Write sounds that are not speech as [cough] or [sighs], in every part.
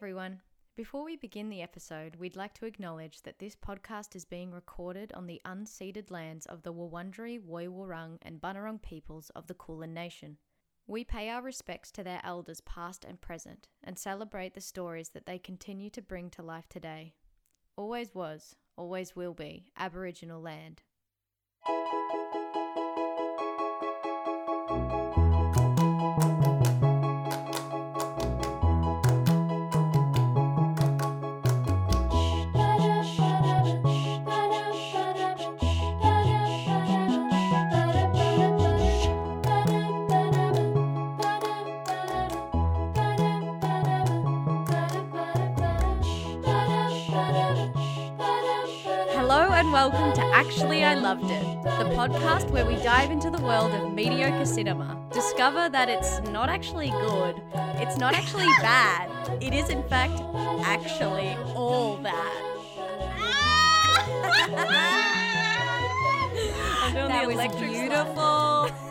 everyone. Before we begin the episode, we'd like to acknowledge that this podcast is being recorded on the unceded lands of the Wurundjeri, Woiwurrung, and Bunurong peoples of the Kulin Nation. We pay our respects to their elders past and present and celebrate the stories that they continue to bring to life today. Always was, always will be Aboriginal land. Actually I Loved It, the podcast where we dive into the world of mediocre cinema, discover that it's not actually good, it's not actually [laughs] bad, it is in fact actually all bad. Ah! [laughs] I'm doing That the was electric slide.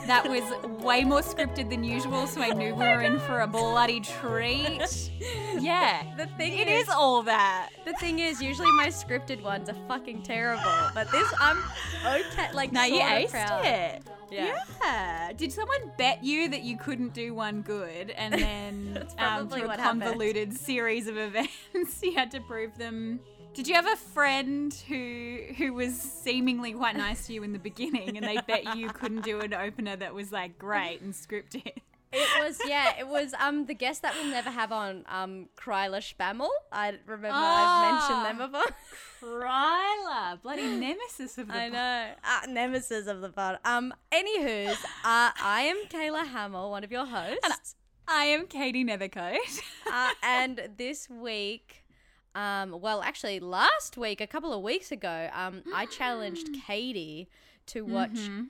That was way more scripted than usual, so I knew we were in for a bloody treat. [laughs] Yeah, The thing it is, is all that. the thing is, usually my scripted ones are fucking terrible, but this I'm okay. Like, No, you aced proud. it. Yeah. Yeah. Did someone bet you that you couldn't do one good, and [laughs] then um, through a what happened. convoluted series of events, [laughs] you had to prove them? Did you have a friend who who was seemingly quite nice to you in the beginning, and they bet you couldn't do an opener that was like great and scripted? It was yeah, it was um the guest that we'll never have on um Kryla Spammel. I remember I've mentioned them before. Ryla, bloody nemesis of the I know, uh, nemesis of the pod. Um, anywho's, uh, I am Kayla Hamill, one of your hosts, I am Katie Nethercoat. uh, and this week. Um, well, actually, last week, a couple of weeks ago, um, I challenged Katie to watch Mm-hmm.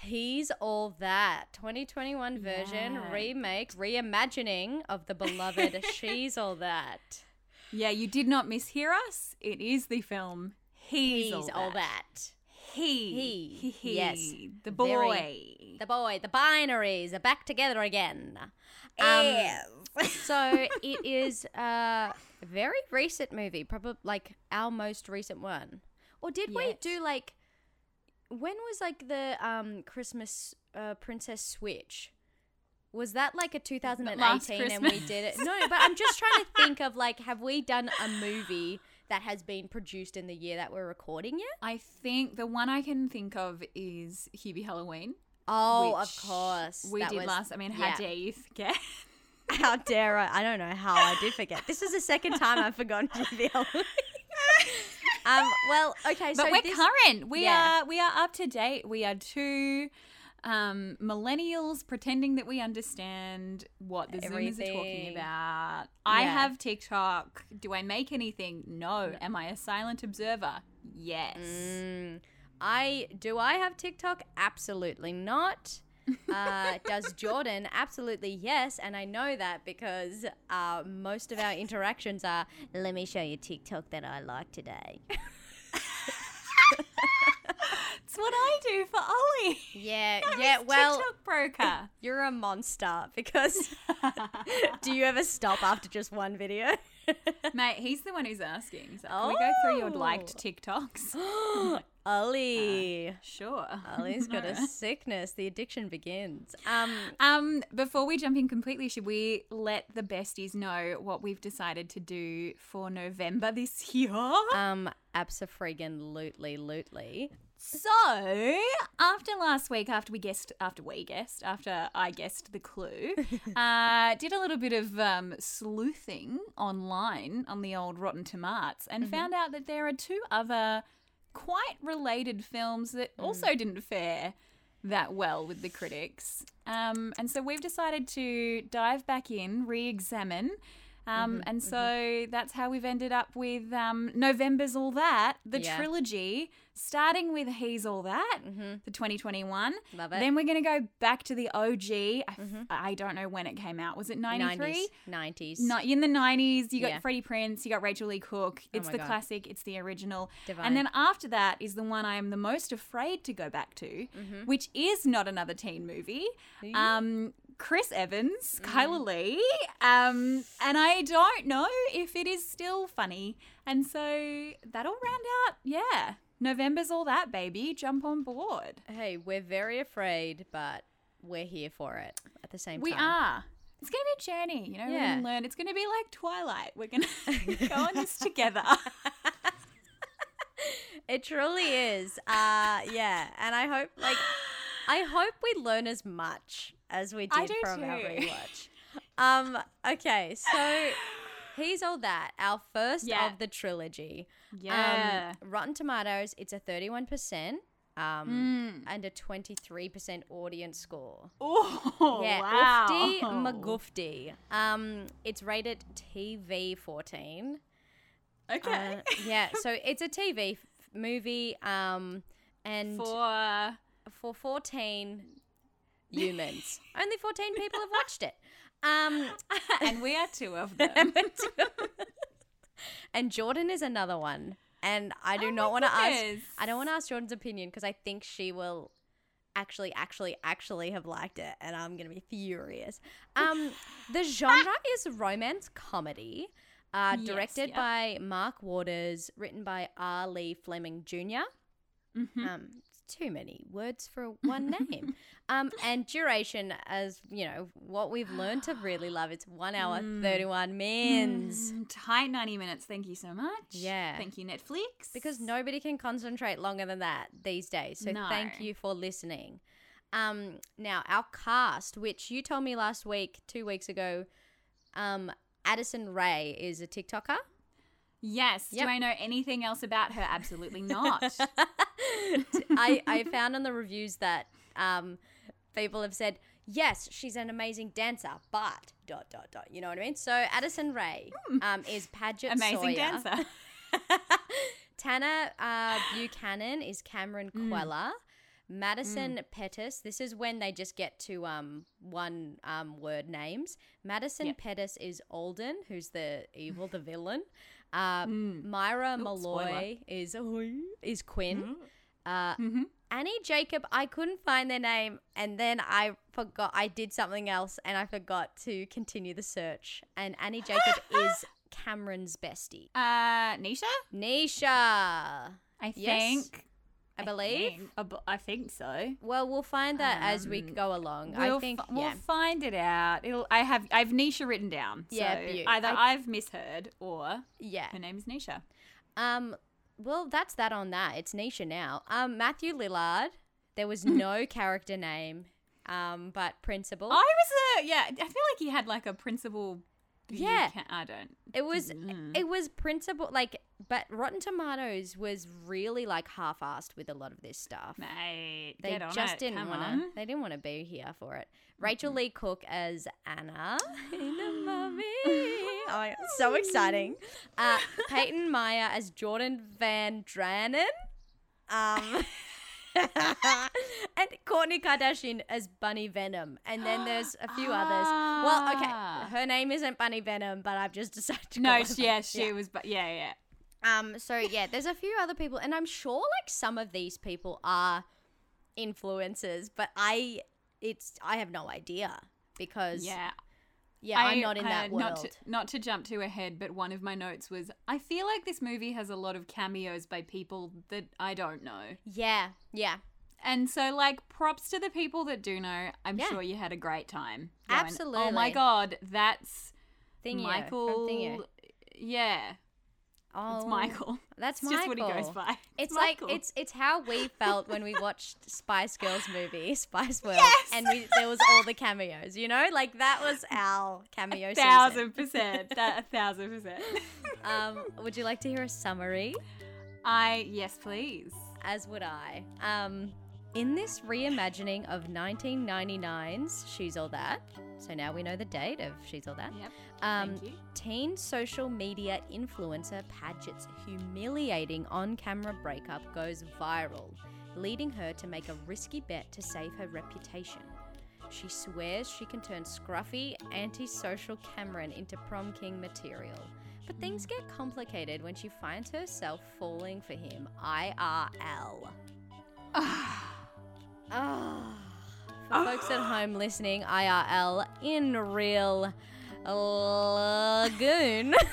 He's All That 2021 version Yeah. remake, reimagining of the beloved [laughs] She's All That. yeah, you did not mishear us. It is the film He's, He's all, that. He. He. He. Yes. The boy. Very- The boy, the binaries are back together again. Um, so it is a very recent movie, probably like our most recent one. Or did we do like when was like the um Christmas uh, Princess Switch? Was that like a 2018 and we did it? No, but I'm just trying to [laughs] think of like have we done a movie that has been produced in the year that we're recording yet? I think the one I can think of is Hubie Halloween. Oh, of course. We That did was- last. I mean, how yeah. dare you forget? How dare I? I don't know how I did forget. This is the second time I've forgotten to be Halloween. um. Well, okay. but so we're this, current. We yeah. are we are up to date. We are two um, millennials pretending that we understand what the Zoomers are talking Everything. about. I Yeah. have TikTok. Do I make anything? No. Am I a silent observer? Yes. Mm, I do. I have TikTok. Absolutely not. Uh, does Jordan? Absolutely yes. And I know that because uh, most of our interactions are. Let me show you TikTok that I like today. It's what I do for Ollie. Yeah. I'm yeah. Well. TikTok broker. You're a monster because [laughs] do you ever stop after just one video? Mate, he's the one who's asking. So like, Can we go through your liked Oh. TikToks? [gasps] [laughs] Ollie. Sure. Ollie's got a [laughs] sickness. The addiction begins. Um, Um, before we jump in completely, should we let the besties know what we've decided to do for November this [laughs] year? um, abso-friggin-lutely, lutely. So, after last week, after we guessed, after we guessed, after I guessed the clue, [laughs] uh, did a little bit of um, sleuthing online on the old Rotten Tomatoes and found out that there are two other quite related films that also didn't fare that well with the critics. Um, and so we've decided to dive back in, re examine. Um, and so that's how we've ended up with um, November's All That, the Yeah. trilogy, starting with He's All That, the 2021. Love it. Then we're going to go back to the OG. I, f- I don't know when it came out. Was it 93? 90s. 90s. No, in the 90s, you got Yeah. Freddie Prinze, you got Rachael Leigh Cook. It's my the God. classic, it's the original. Divine. And then after that is the one I am the most afraid to go back to, Mm-hmm. which is not another teen movie. Um, Chris Evans, Chyler Leigh, um, and I don't know if it is still funny. And so that'll round out, yeah. November's all that, baby. Jump on board. Hey, we're very afraid, but we're here for it at the same We time. We are. It's gonna be a journey, you know. We're Yeah. gonna learn. It's gonna be like Twilight. We're gonna [laughs] [laughs] go on this together. [laughs] It truly is. Uh yeah, and I hope like I hope we learn as much as we did from our rewatch. [laughs] Um okay, so he's all that. Our first Yeah. of the trilogy. Yeah. Um, Rotten Tomatoes, it's a 31%. Um, and a 23% audience score. oh Yeah, wow. oofty magufty. Um, it's rated TV 14. Okay. Uh, yeah, [laughs] so it's a TV f- movie, um, and for, For 14 humans, only 14 people have watched it. Um, [laughs] and we are [laughs] two of them. and Jordan is another one, and I do Oh not want to ask. I don't want to ask Jordan's opinion because I think she will actually, actually, actually have liked it, and I'm gonna be furious. Um, the [laughs] genre is romance comedy. Uh, Yes, directed by Mark Waters, written by R. Lee Fleming Jr. Mhm. Um, too many words for one name. [laughs] um, and duration, as you know, what we've learned to really [gasps] love, it's one hour thirty one minutes. Mm, tight 90 minutes. Thank you so much. Yeah. Thank you, Netflix. Because nobody can concentrate longer than that these days. So thank you for listening. Um, now our cast, which you told me last week, two weeks ago, um, Addison Rae is a TikToker. Yes. Yep. Do I know anything else about her? Absolutely not. [laughs] I, I found on the reviews that um, people have said, yes, she's an amazing dancer, but dot, dot, dot. You know what I mean? So Addison Rae um, is Padgett Hmm. Amazing Sawyer. dancer. [laughs] Tanner uh, Buchanan is Cameron Mm. Kweller. Madison Pettis. This is when they just get to um, one um, word names. Madison Yep. Pettis is Alden, who's the evil, the villain. Uh, Mm. Myra Oops, Molloy spoiler. is is Quinn. Uh, Mhm. Annie Jacob, I couldn't find their name, and then I forgot. I did something else, and I forgot to continue the search. And Annie Jacob [gasps] is Cameron's bestie, Uh, Nisha? Nisha. I Yes, think. I believe. think- I b- I think so. Well, we'll find that as we Um, go along. We'll I think, fi- we'll find it out. It'll. I have. I have Nisha written down. Yeah, So beaut. either I- I've misheard or Yeah. her name is Nisha. Um. Well, that's that on that. It's Nisha now. Um. Matthew Lillard. There was [laughs] no character name. Um. But principal. I was a yeah. I feel like he had like a principal. Yeah. I don't. It was Mm. it was principal like but Rotten Tomatoes was really like half-assed with a lot of this stuff. Mate, They just it. didn't want to. They didn't want to be here for it. Rachael Leigh Cook as Anna [laughs] in the [gasps] Mummy. Oh so [laughs] exciting! Uh, Peyton Meyer as Jordan Van Draanen. Um, [laughs] and Kourtney Kardashian as Bunny Venom. And then [gasps] there's a few others. Well, okay, Ah. her name isn't Bunny Venom, but I've just decided to. No, call her she, yeah, she was. But yeah, yeah. Um, so yeah, there's a few other people, and I'm sure like some of these people are influencers, but I, it's I have no idea because yeah, Yeah, I'm not in uh, that world. Not to, not to jump too ahead, but one of my notes was I feel like this movie has a lot of cameos by people that I don't know. yeah, yeah, And so, like, props to the people that do know. I'm Yeah. sure you had a great time. going, Oh my God, that's Michael. from Yeah, Oh, it's Michael. That's It's Michael. just what he goes by. It's Michael. like it's it's how we felt when we watched [laughs] Spice Girls movie Spice World, Yes! and we there was all the cameos. You know, like that was our cameo a season. thousand percent. that a thousand percent. [laughs] Um, would you like to hear a summary? I yes, please. as would I. Um, in this reimagining of 1999's She's All That, so now we know the date of She's All That, Yep. Um, teen social media influencer Padgett's humiliating on camera breakup goes viral, leading her to make a risky bet to save her reputation. She swears she can turn scruffy, antisocial Cameron into prom king material. But things get complicated when she finds herself falling for him IRL. Ah, for folks at home listening, IRL in real lagoon. [laughs]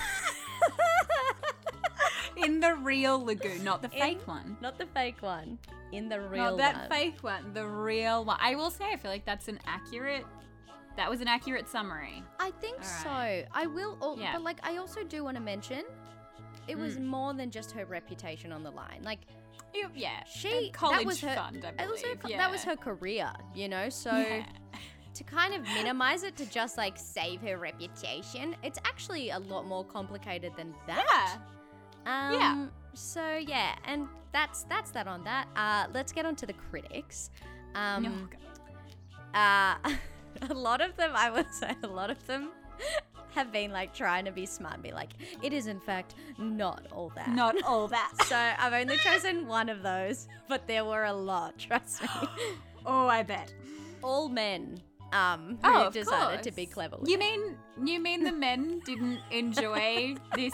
In the real lagoon, not the In- fake one. Not the fake one. In the real Not that one. fake one, the real one. I will say, I feel like that's an accurate. That was an accurate summary. I think All so. I will, al- Yeah. but like I also do want to mention, it was Mm. more than just her reputation on the line. Like Yeah, she, college that was her, fund, I it believe. was her, yeah. that was her career, you know. So Yeah. [laughs] to kind of minimize it to just like save her reputation, it's actually a lot more complicated than that. Yeah. Um, Yeah. So yeah, and that's that's that on that. Uh, let's get on to the critics. Um, No, God. uh, [laughs] a lot of them, I would [laughs] say, a lot of them have been like trying to be smart and be like, it is in fact not all that. Not all that. [laughs] So I've only chosen one of those, but there were a lot. Trust me. [gasps] oh, I bet. all men. Um, who Oh, decided to course. be clever. You it. mean you mean the men didn't enjoy this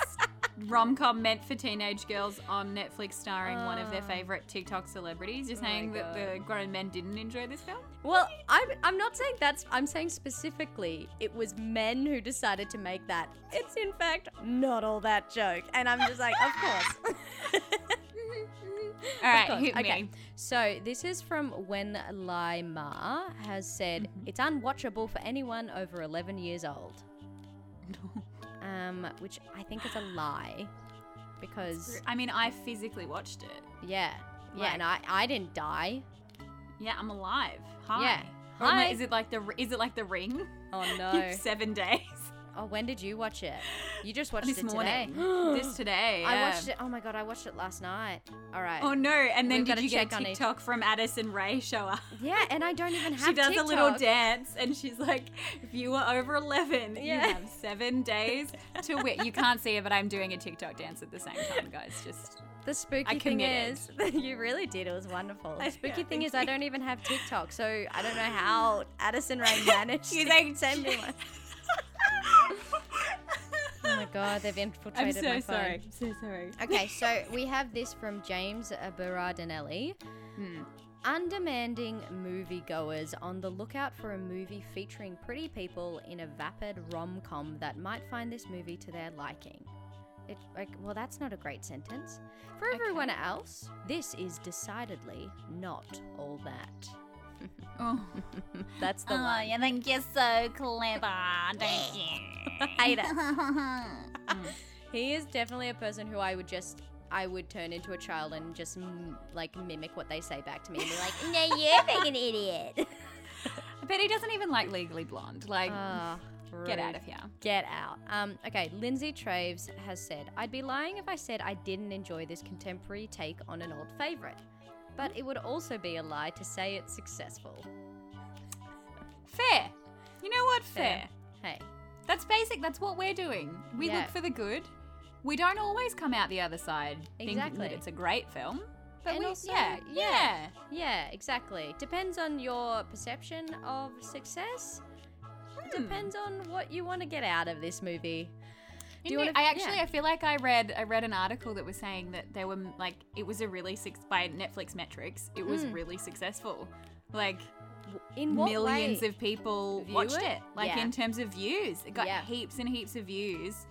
rom com meant for teenage girls on Netflix starring one of their Oh. favorite TikTok celebrities? You're Oh saying that the grown men didn't enjoy this film? Well, I'm, I'm not saying that's. I'm saying specifically it was men who decided to make that. It's in fact not all that joke, and I'm just like, of course. [laughs] All right, hit okay. me. So this is from When Lai Ma has said Mm-hmm. it's unwatchable for anyone over 11 years old. [laughs] Um, which I think is a lie, because I mean, I physically watched it. yeah, yeah, Like- and I I didn't die. Yeah, I'm alive. Hi. Yeah. I- Hi. Is it like the is it like the ring? Oh [laughs] no! Seven days. Oh, when did you watch it? You just watched this it morning. today. [gasps] this today. I yeah. watched it. Oh my god, I watched it last night. All right. Oh no! And then We've did you get a each- TikTok from Addison Rae show up? Yeah, and I don't even [laughs] have. She does a little dance, and she's like, "If you were over eleven, you have seven days to wait." You can't see it, but I'm doing a TikTok dance at the same time, guys. Just [laughs] The spooky I thing committed. is, [laughs] you really did. It was wonderful. The spooky yeah, thing is, I don't even have TikTok, so I don't know how Addison Rae managed to like, send me one. [laughs] Oh my god, they've I'm infiltrated so my phone. sorry. I'm so sorry. Okay, so we have this from James Berardinelli. Hmm. Undemanding moviegoers on the lookout for a movie featuring pretty people in a vapid rom com that might find this movie to their liking. It, like, well, that's not a great sentence. For everyone else, this is decidedly not all that. Oh, That's the one. you think you're so clever, don't you? [laughs] Hate it. [laughs] He is definitely a person who I would just. I would turn into a child and just mm, like mimic what they say back to me and be like, "No, you're being an idiot." [laughs] I bet he doesn't even like Legally Blonde. Like, Ah, get out of here. Get out. Um, okay, Lindsay Traves has said, I'd be lying if I said I didn't enjoy this contemporary take on an old favourite. But it would also be a lie to say it's successful. Fair. You know what? Fair. Fair. Hey, That's basic. That's what we're doing. We Yeah. look for the good. We don't always come out the other side thinking Exactly. that it's a great film. But we, also- yeah, yeah. yeah, exactly. Depends on your perception of success. Hmm. depends on what you want to get out of this movie. Do you wanna- I actually, yeah. I feel like I read, I read an article that was saying that they were like, it was a really six by Netflix metrics. It was Mm. really successful. Like In millions way? of people View watched it? it. Like Yeah. in terms of views, it got Yeah. heaps and heaps of views.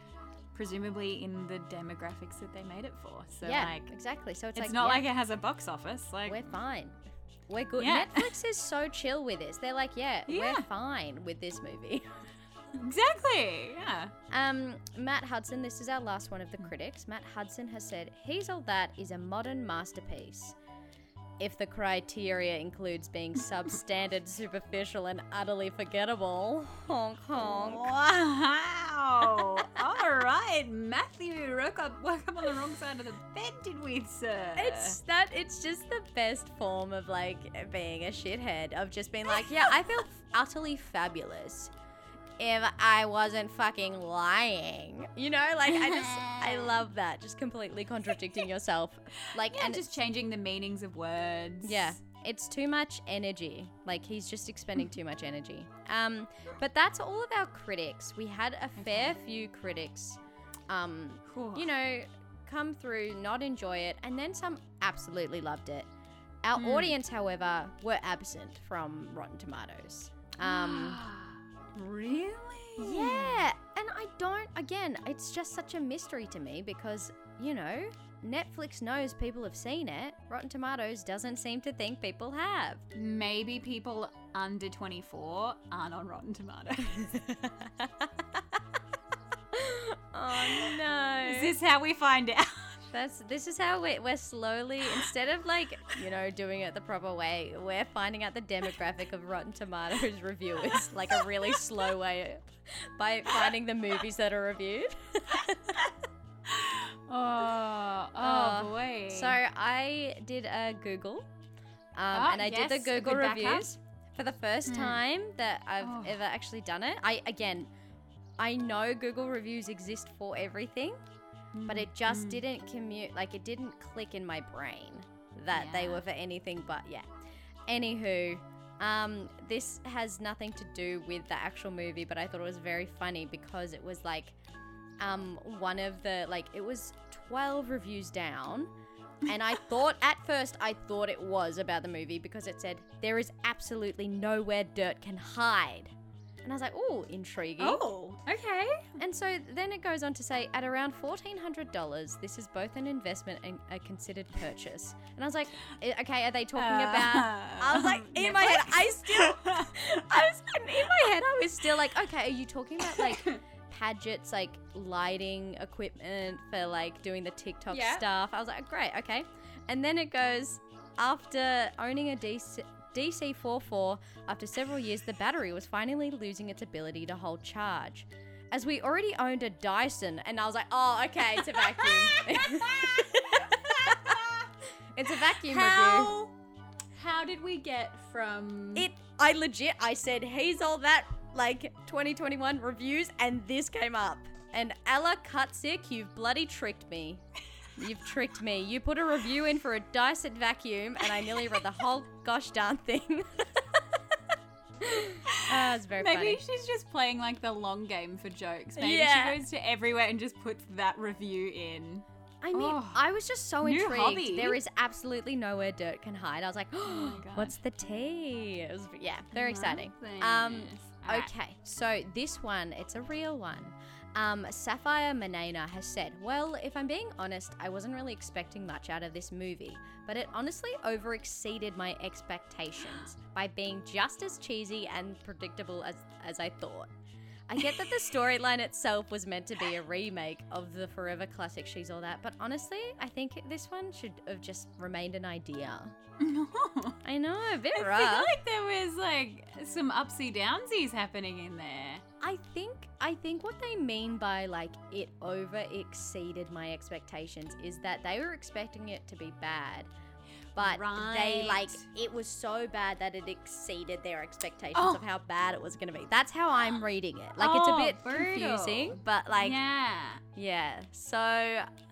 Presumably in the demographics that they made it for. So yeah, like, exactly. So it's, it's like not like it has a box office. Like We're fine. We're good. Netflix is so chill with this. They're like, Yeah. we're fine with this movie. [laughs] exactly. Yeah. Um, Matt Hudson, this is our last one of the critics. Matt Hudson has said, All That is a modern masterpiece. If the criteria includes being substandard, [laughs] superficial, and utterly forgettable. Honk honk. Wow! [laughs] All right, Matthew woke up, woke up on the wrong side of the bed, did we, sir? It's that it's just the best form of like being a shithead of just being like, yeah, I feel utterly fabulous if I wasn't fucking lying. You know, like I just I love that. Just completely contradicting yourself. Like yeah, and just changing the meanings of words. yeah, it's too much energy. Like he's just expending too much energy. Um, but that's all of our critics. We had a fair few critics. Um, you know, come through, not enjoy it, and then some absolutely loved it. Our Hmm. audience, however, were absent from Rotten Tomatoes. Um, really? yeah, and I don't. Again, it's just such a mystery to me because you know Netflix knows people have seen it. Rotten Tomatoes doesn't seem to think people have. Maybe people under 24 aren't on Rotten Tomatoes. [laughs] oh no! Is this how we find out? That's this is how we're, we're slowly instead of like you know doing it the proper way, we're finding out the demographic of Rotten Tomatoes reviewers like a really slow way by finding the movies that are reviewed. [laughs] Oh, oh Uh, boy. so I did a Google, um, Ah, and I did the Google good backup. reviews for the first Hmm. time that I've Oh. ever actually done it. I again, I know Google reviews exist for everything, but it just Mm. didn't commute like it didn't click in my brain that they were for anything but yeah. Anywho um this has nothing to do with the actual movie but i thought it was very funny because it was like um one of the like it was 12 reviews down and i [laughs] thought at first i thought it was about the movie because it said there is absolutely nowhere dirt can hide and i was like oh intriguing Oh, okay. and so then it goes on to say, at around $1,400, this is both an investment and a considered purchase. And I was like, okay, are they talking uh, about. [laughs] I was like, in my head, I still. I was in my head, I was still like, okay, are you talking about like [laughs] Padgett's like lighting equipment for like doing the TikTok Yeah. stuff? I was like, great, okay. And then it goes, after owning a DC. DC44, after several years, the battery was finally losing its ability to hold charge. As we already owned a Dyson, and I was like, oh, okay, it's a vacuum. [laughs] it's a vacuum review. how, how did we get from It, I legit, I said, he's all that like 2021 reviews, and this came up. And Ella Cutsick, you've bloody tricked me. You've tricked me. You put a review in for a Dyson vacuum, and I nearly read the whole gosh darn thing. [laughs] Very Maybe funny. she's just playing like the long game for jokes. Maybe Yeah. she goes to everywhere and just puts that review in. I mean, Oh. I was just so intrigued. hobby. There is absolutely nowhere dirt can hide. I was like, [gasps] oh, my God. what's the tea? It was, yeah, very exciting. Um. Alright. Okay, so this one, it's a real one. Um, Sapphire Manana has said, Well, if I'm being honest, I wasn't really expecting much out of this movie, but it honestly over exceeded my expectations by being just as cheesy and predictable as, as I thought. I get that the storyline itself was meant to be a remake of the forever classic She's All That, but honestly, I think this one should have just remained an idea. [laughs] I know, a bit I rough. feel like there was like some upsy downsies happening in there. I think I think what they mean by like it over exceeded my expectations is that they were expecting it to be bad. But they like it was so bad that it exceeded their expectations Oh. of how bad it was going to be. That's how I'm reading it. Like it's a Oh, bit brutal. confusing, but like yeah. yeah. So,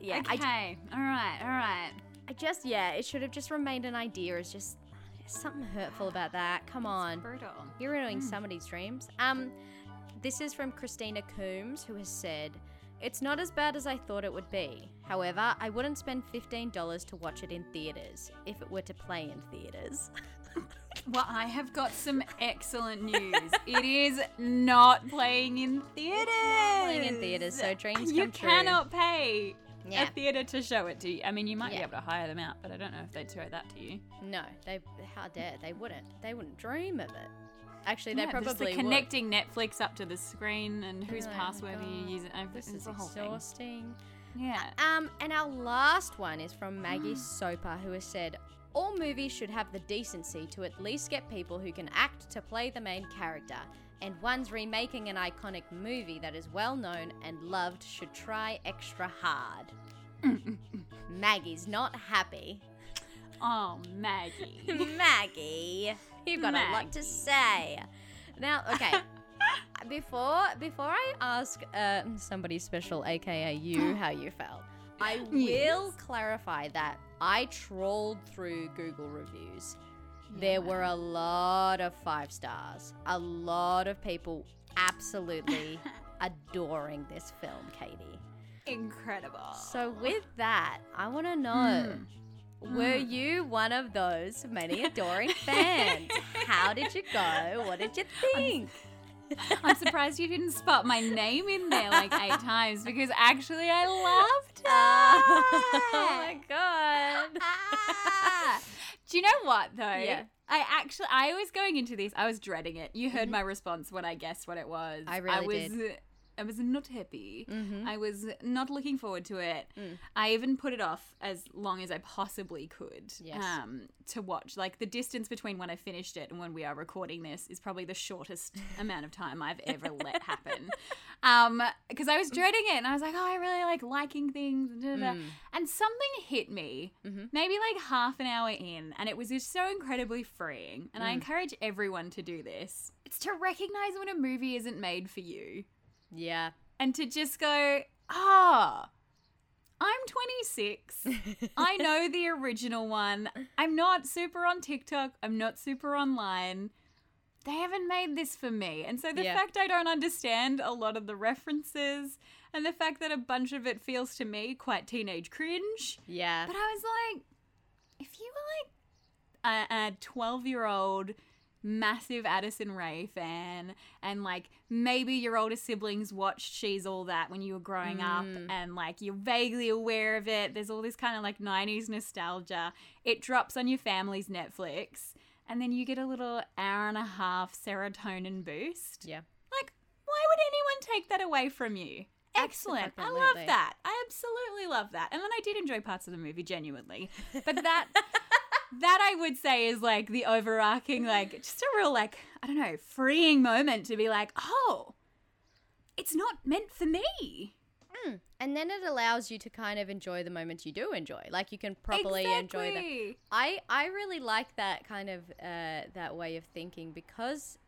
yeah, I, okay. all right. All right. I just yeah, it should have just remained an idea. It's just something hurtful about that. Come on. Brutal. You're ruining Mm. somebody's dreams. Um, this is from Christina Coombs, who has said, It's not as bad as I thought it would be. However, I wouldn't spend $15 to watch it in theatres if it were to play in theatres. [laughs] Well, I have got some excellent news. it is not playing in theaters. playing in theatres, so dreams you come true. cannot pay Yeah. a theater to show it to you. I mean, you might Yeah. be able to hire them out, but I don't know if they'd show that to you. No, they how dare they wouldn't. They wouldn't dream of it. Actually, they Yeah, probably would. connecting Netflix up to the screen and whose Oh password you using? use it. This is thing. exhausting. Yeah. Um, and our last one is from Maggie [gasps] Soper, who has said, All movies should have the decency to at least get people who can act to play the main character. And ones remaking an iconic movie that is well known and loved should try extra hard. [laughs] Maggie's not happy. Oh, Maggie. [laughs] Maggie, you've got a lot to say. Now, okay. [laughs] before before I ask uh, somebody special, aka you, [gasps] how you felt, I will Yes. clarify that I trolled through Google reviews. There were a lot of five stars. A lot of people absolutely [laughs] adoring this film, Katie. Incredible. So with that, I want to know Hmm. Were [gasps] you one of those many adoring [laughs] fans? How did you go? What did you [laughs] think? [laughs] I'm surprised you didn't spot my name in there like eight times because actually I loved it. oh my god. Ah. Do you know what though? Yeah. I actually I was going into this, I was dreading it. You heard my response when I guessed what it was. Mm-hmm. I really I was did. I was not happy. Mm-hmm. I was not looking forward to it. Mm. I even put it off as long as I possibly could Yes. um, to watch. Like the distance between when I finished it and when we are recording this is probably the shortest [laughs] amount of time I've ever let happen. Because I was dreading it and I was like, oh, I really like liking things. And, da, da, da. Mm. and something hit me Mhm. maybe like half an hour in and it was just so incredibly freeing. And I Mm. encourage everyone to do this. It's to recognize when a movie isn't made for you Yeah. and to just go, ah, I'm 26. [laughs] I know the original one. I'm not super on TikTok. I'm not super online. They haven't made this for me. And so the Yeah. fact I don't understand a lot of the references and the fact that a bunch of it feels to me quite teenage cringe. Yeah. But I was like, if you were like a 12 year old massive Addison Rae fan, and like maybe your older siblings watched She's All That when you were growing up, Mm. and like you're vaguely aware of it, there's all this kind of like 90s nostalgia. It drops on your family's Netflix, and then you get a little hour and a half serotonin boost. Yeah. Like, why would anyone take that away from you? Excellent. I love that. I absolutely love that. And then I did enjoy parts of the movie genuinely. But that [laughs] that I would say is like the overarching like just a real like I don't know, freeing moment to be like, "Oh, it's not meant for me." Mm. And then it allows you to kind of enjoy the moments you do enjoy. Like you can properly enjoy them. Exactly. I I really like that kind of uh, that way of thinking because,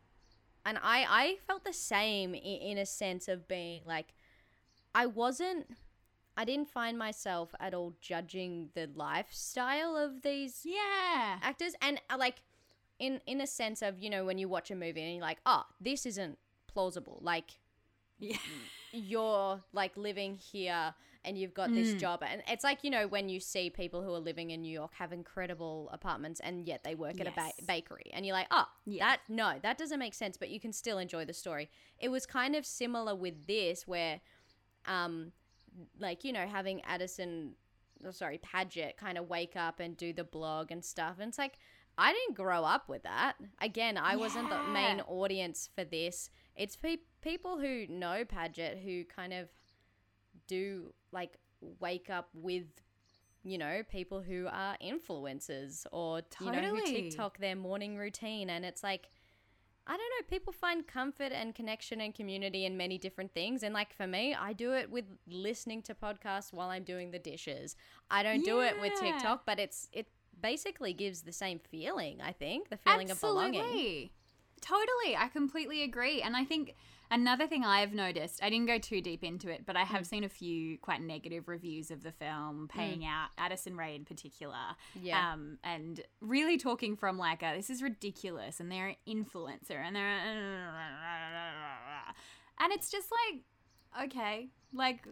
and I I felt the same in, in a sense of being like, I wasn't. I didn't find myself at all judging the lifestyle of these Yeah. actors and uh, like in in a sense of you know when you watch a movie and you're like oh this isn't plausible like Yeah. you're like living here and you've got this Mm. job and it's like you know when you see people who are living in New York have incredible apartments and yet they work at a ba- bakery and you're like oh Yeah. that no that doesn't make sense but you can still enjoy the story it was kind of similar with this where um like you know having Addison oh, sorry Padgett kind of wake up and do the blog and stuff and it's like I didn't grow up with that. Again, I wasn't the main audience for this. It's pe- people who know Padgett who kind of do like wake up with you know people who are influencers or you know who Totally. TikTok their morning routine and it's like I don't know people find comfort and connection and community in many different things and like for me I do it with listening to podcasts while I'm doing the dishes. I don't do it with TikTok but it's it basically gives the same feeling I think the feeling of belonging. Totally. I completely agree. And I think another thing I've noticed, I didn't go too deep into it, but I have seen a few quite negative reviews of the film, paying out Addison Rae in particular. Yeah. Um, and really talking from like a this is ridiculous and they're an influencer and they're and it's just like okay, like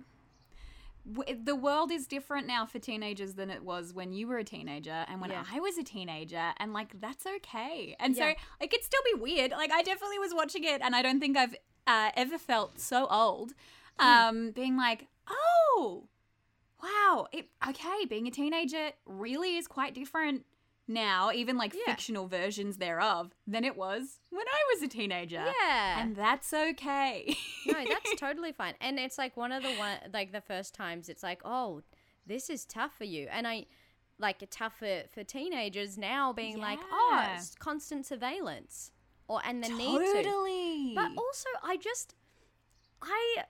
w- the world is different now for teenagers than it was when you were a teenager and when Yeah. I was a teenager and like that's okay. And Yeah. so it could still be weird. Like I definitely was watching it and I don't think I've uh, ever felt so old Hmm. um being like, "Oh, wow, it okay, being a teenager really is quite different now, even like Yeah. fictional versions thereof than it was when I was a teenager." yeah. And that's okay. no, that's [laughs] totally fine. And it's like one of the one like the first times it's like, oh, this is tough for you, and I like tough for for teenagers now being like, oh, it's constant surveillance, or and the need to. totally. But also, I just I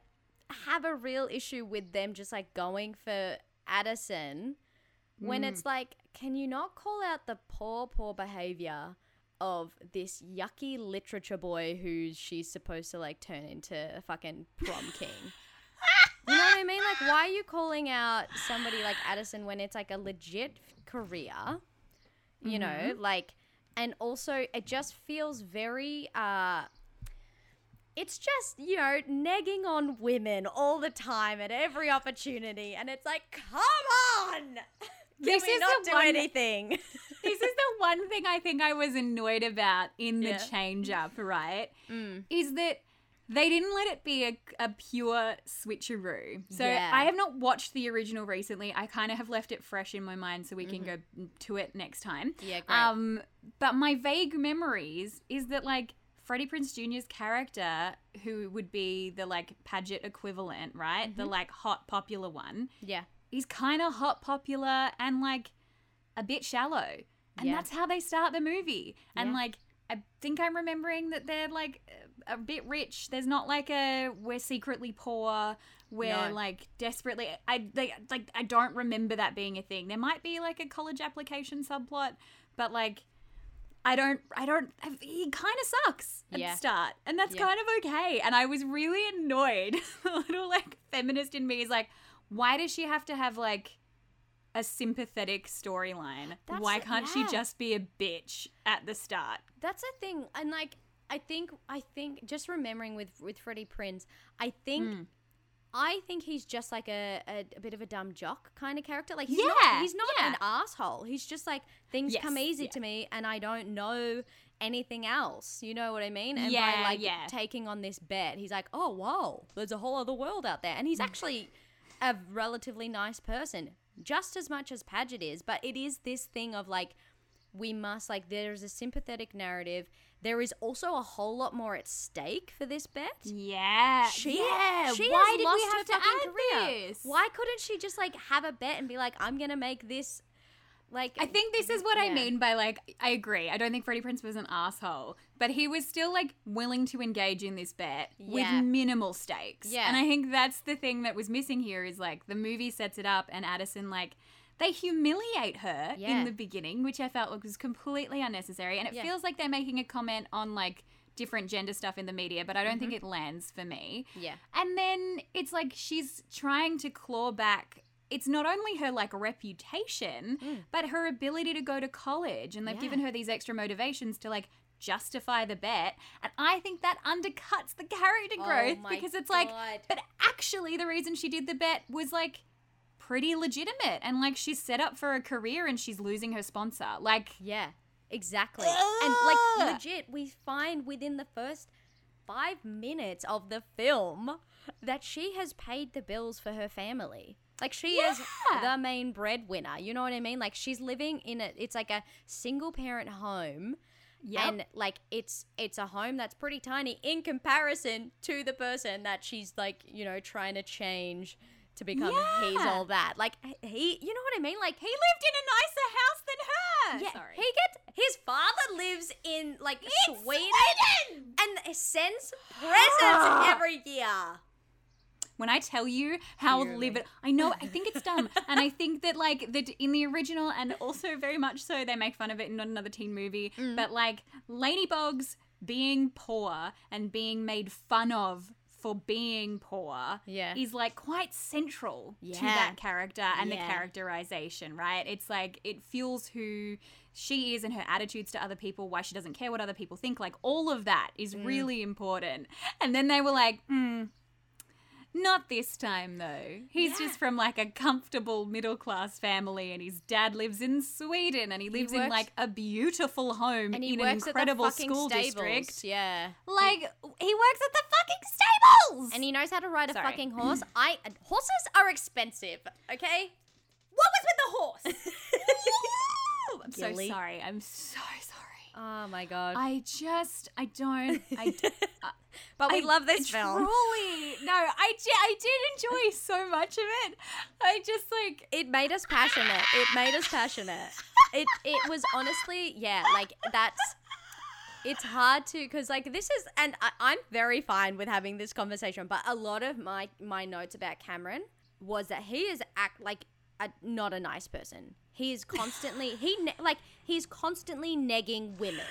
have a real issue with them just like going for Addison when Mm. it's like, can you not call out the poor, poor behavior of this yucky literature boy who she's supposed to like turn into a fucking prom [laughs] king? You know what I mean? Like, why are you calling out somebody like Addison when it's like a legit career? You know, like, and also it just feels very, uh, it's just, you know, negging on women all the time at every opportunity. And it's like, come on! [laughs] This we is not the do one- anything? [laughs] this is the one thing I think I was annoyed about in the Yeah. change up, right? Mm. Is that they didn't let it be a, a pure switcheroo. So Yeah. I have not watched the original recently. I kind of have left it fresh in my mind so we can go to it next time. Yeah, great. Um, but my vague memories is that like Freddie Prinze Jr.'s character, who would be the like Padgett equivalent, right? The like hot popular one, yeah. he's kind of hot popular and like a bit shallow. And Yeah. that's how they start the movie. And Yeah. like I think I'm remembering that they're like a bit rich. There's not like a we're secretly poor, we're No. like desperately I they, like I don't remember that being a thing. There might be like a college application subplot, but like I don't I don't he kind of sucks at Yeah. the start. And that's Yeah. kind of okay. And I was really annoyed. [laughs] the little like feminist in me is like why does she have to have like a sympathetic storyline? Why can't yeah. she just be a bitch at the start? That's a thing, and like I think I think just remembering with with Freddie Prinze, I think. Mm. I think he's just like a, a, a bit of a dumb jock kind of character. Like he's Yeah, not he's not yeah. an asshole. He's just like things Yes, come easy yeah. to me and I don't know anything else. You know what I mean? And by Yeah, like yeah. taking on this bet, he's like, "Oh, whoa, there's a whole other world out there." And he's actually a relatively nice person, just as much as Padgett is, but it is this thing of like we must like there's a sympathetic narrative. There is also a whole lot more at stake for this bet. Yeah. She, yeah. she Why did we have to add career. this? Why couldn't she just like have a bet and be like, I'm gonna make this like I think this is what I mean by like I agree. I don't think Freddie Prinze was an asshole, but he was still like willing to engage in this bet Yeah. with minimal stakes. Yeah. And I think that's the thing that was missing here is like the movie sets it up and Addison like they humiliate her Yeah. in the beginning, which I felt was completely unnecessary. And it Yeah. feels like they're making a comment on like different gender stuff in the media, but I don't Mm-hmm. think it lands for me. Yeah. And then it's like she's trying to claw back. It's not only her like reputation, but her ability to go to college. And they've Mm. Yeah. given her these extra motivations to like justify the bet. And I think that undercuts the character Oh growth because it's like, but actually, the reason she did the bet was like pretty legitimate. And like she's set up for a career and she's losing her sponsor. Like, Yeah. Exactly. And like legit, we find within the first five minutes of the film that she has paid the bills for her family. Like she is the main breadwinner. You know what I mean? Like she's living in a it's like a single parent home. Yep. And like it's it's a home that's pretty tiny in comparison to the person that she's like, you know, trying to change to become he's Yeah. all that. Like he you know what I mean? Like he lived in a nicer house than her. yeah, Sorry. he gets his father lives in like Sweden, Sweden! and sends presents [gasps] every year. when I tell you how Dearly. livid, I know, I think it's dumb, [laughs] and I think that like that in the original, and also very much so, they make fun of it in not another teen movie, Mm. but like Laney Boggs being poor and being made fun of for being poor Yeah. is like quite central to that character and Yeah. the characterization, right? It's like it fuels who she is and her attitudes to other people, why she doesn't care what other people think. Like all of that is Mm. really important. And then they were like, hmm, not this time though. He's Yeah. just from like a comfortable middle class family and his dad lives in Sweden and he lives in works- like a beautiful home And he in works an at the incredible fucking school stables. district. Yeah. Like he works at the fucking stables. And he knows how to ride a Sorry. fucking [clears throat] horse. I horses are expensive, okay? what was with the horse? [laughs] [laughs] I'm so sorry. I'm so sorry. Oh my god. I just I don't I [laughs] but we I love this film. Truly, no, I did, I did enjoy [laughs] so much of it. I just like It made us passionate. It made us passionate. It it was honestly, yeah, like that's it's hard to because like this is and I, i'm very fine with having this conversation but a lot of my my notes about cameron was that he is act like a, not a nice person he is constantly he ne- like he's constantly negging women.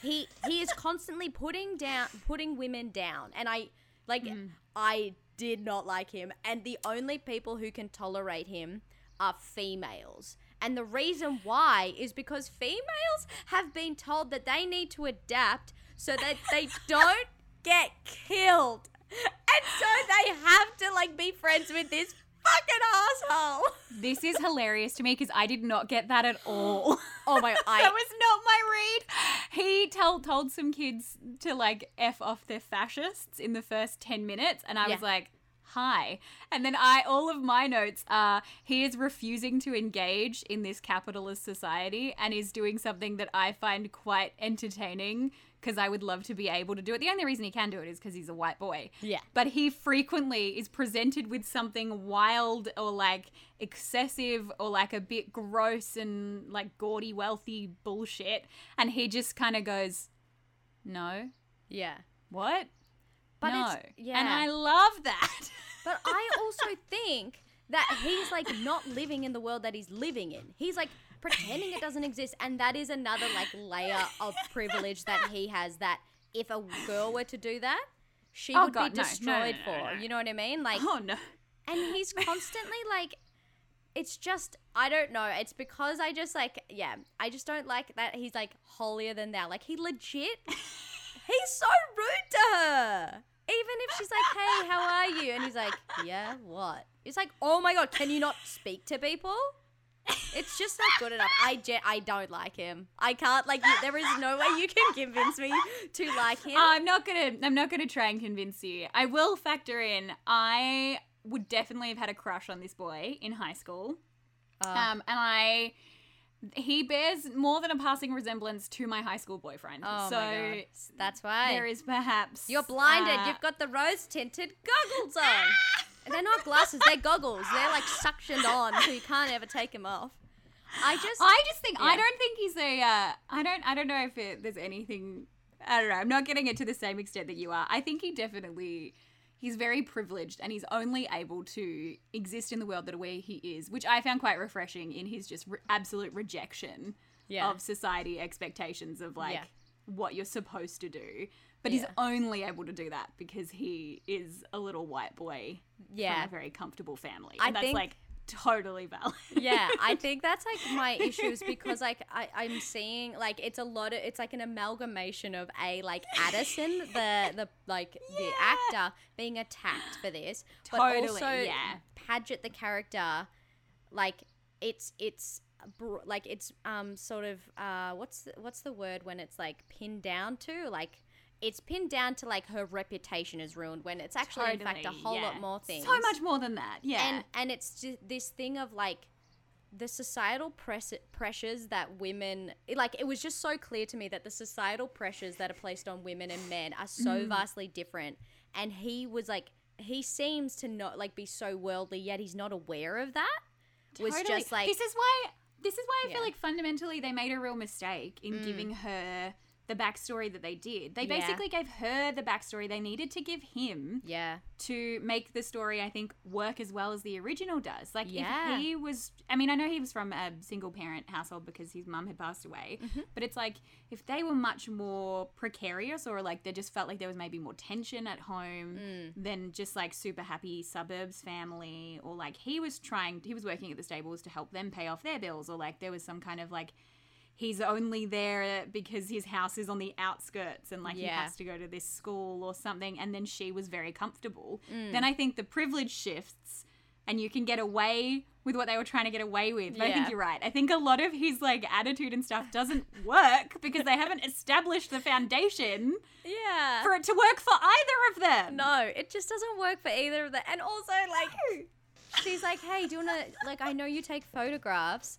He he is constantly putting down putting women down. And i like mm. i did not like him. And the only people who can tolerate him are females. And the reason why is because females have been told that they need to adapt so that they [laughs] don't get killed. And so they have to like be friends with this fucking asshole. This is hilarious to me because I did not get that at all. [gasps] Oh my, [laughs] that was not my read. He told told some kids to like f off their fascists in the first ten minutes, and I Yeah. was like, "Hi." And then I all of my notes are he is refusing to engage in this capitalist society and is doing something that I find quite entertaining because I would love to be able to do it. The only reason he can do it is because he's a white boy. Yeah. But he frequently is presented with something wild or like excessive or like a bit gross and like gaudy, wealthy bullshit. And he just kind of goes, No, yeah. what? But no. it's- yeah. And I love that. [laughs] But I also think that he's like not living in the world that he's living in. He's like pretending it doesn't exist, and that is another like layer of privilege that he has. That if a girl were to do that, she Oh, would God, be no, no, no, destroyed no, for. You know what I mean? Like, oh no. and he's constantly like it's just I don't know. It's because I just like yeah, I just don't like that he's like holier than thou. Like he legit he's so rude to her. Even if she's like, "Hey, how are you?" and he's like, "Yeah, what?" It's like, "Oh my god, can you not speak to people?" It's just not good enough. I je- I don't like him. I can't like. you- There is no way you can convince me to like him. I'm not gonna. I'm not gonna try and convince you. I will factor in. I would definitely have had a crush on this boy in high school. Uh, Um, and I, he bears more than a passing resemblance to my high school boyfriend. oh so my god, that's why there is perhaps You're blinded. uh, You've got the rose tinted goggles on. They're not glasses, they're goggles. They're like suctioned on, so you can't ever take them off. I just. I just think I don't think he's a. Uh, I don't. I don't know if it, there's anything. I don't know. I'm not getting it to the same extent that you are. I think he definitely. He's very privileged and he's only able to exist in the world that way he is, which I found quite refreshing in his just re- absolute rejection Yeah. of society expectations of like Yeah. what you're supposed to do. But he's only able to do that because he is a little white boy yeah. from a very comfortable family. I And that's think- like totally valid. yeah, I [laughs] think that's like my issues because like I, I'm seeing like it's a lot of it's like an amalgamation of a like Addison, the the like the actor being attacked for this, but also yeah. Padgett the character, like it's it's like it's um sort of uh what's the, what's the word when it's like pinned down to like it's pinned down to like her reputation is ruined when it's actually in fact a whole yeah. lot more things So much more than that. Yeah. and and it's just this thing of like the societal press- pressures that women like it was just so clear to me that the societal pressures that are placed on women and men are so Mm. vastly different and he was like he seems to not like be so worldly yet he's not aware of that was just like this is why this is why I Yeah. feel like fundamentally they made a real mistake in Mm. giving her the backstory that they did. They Yeah. basically gave her the backstory they needed to give him yeah to make the story I think work as well as the original does. Like Yeah. if he was I mean I know he was from a single parent household because his mum had passed away, Mm-hmm. but it's like if they were much more precarious or like they just felt like there was maybe more tension at home Mm. than just like super happy suburbs family or like he was trying he was working at the stables to help them pay off their bills or like there was some kind of like he's only there because his house is on the outskirts and like he has to go to this school or something and then she was very comfortable. Mm. then i think the privilege shifts and you can get away with what they were trying to get away with. But i think you're right. I think a lot of his like attitude and stuff doesn't work because they haven't established the foundation yeah. for it to work for either of them. No it just doesn't work for either of them and also like she's like hey do you want to like i know you take photographs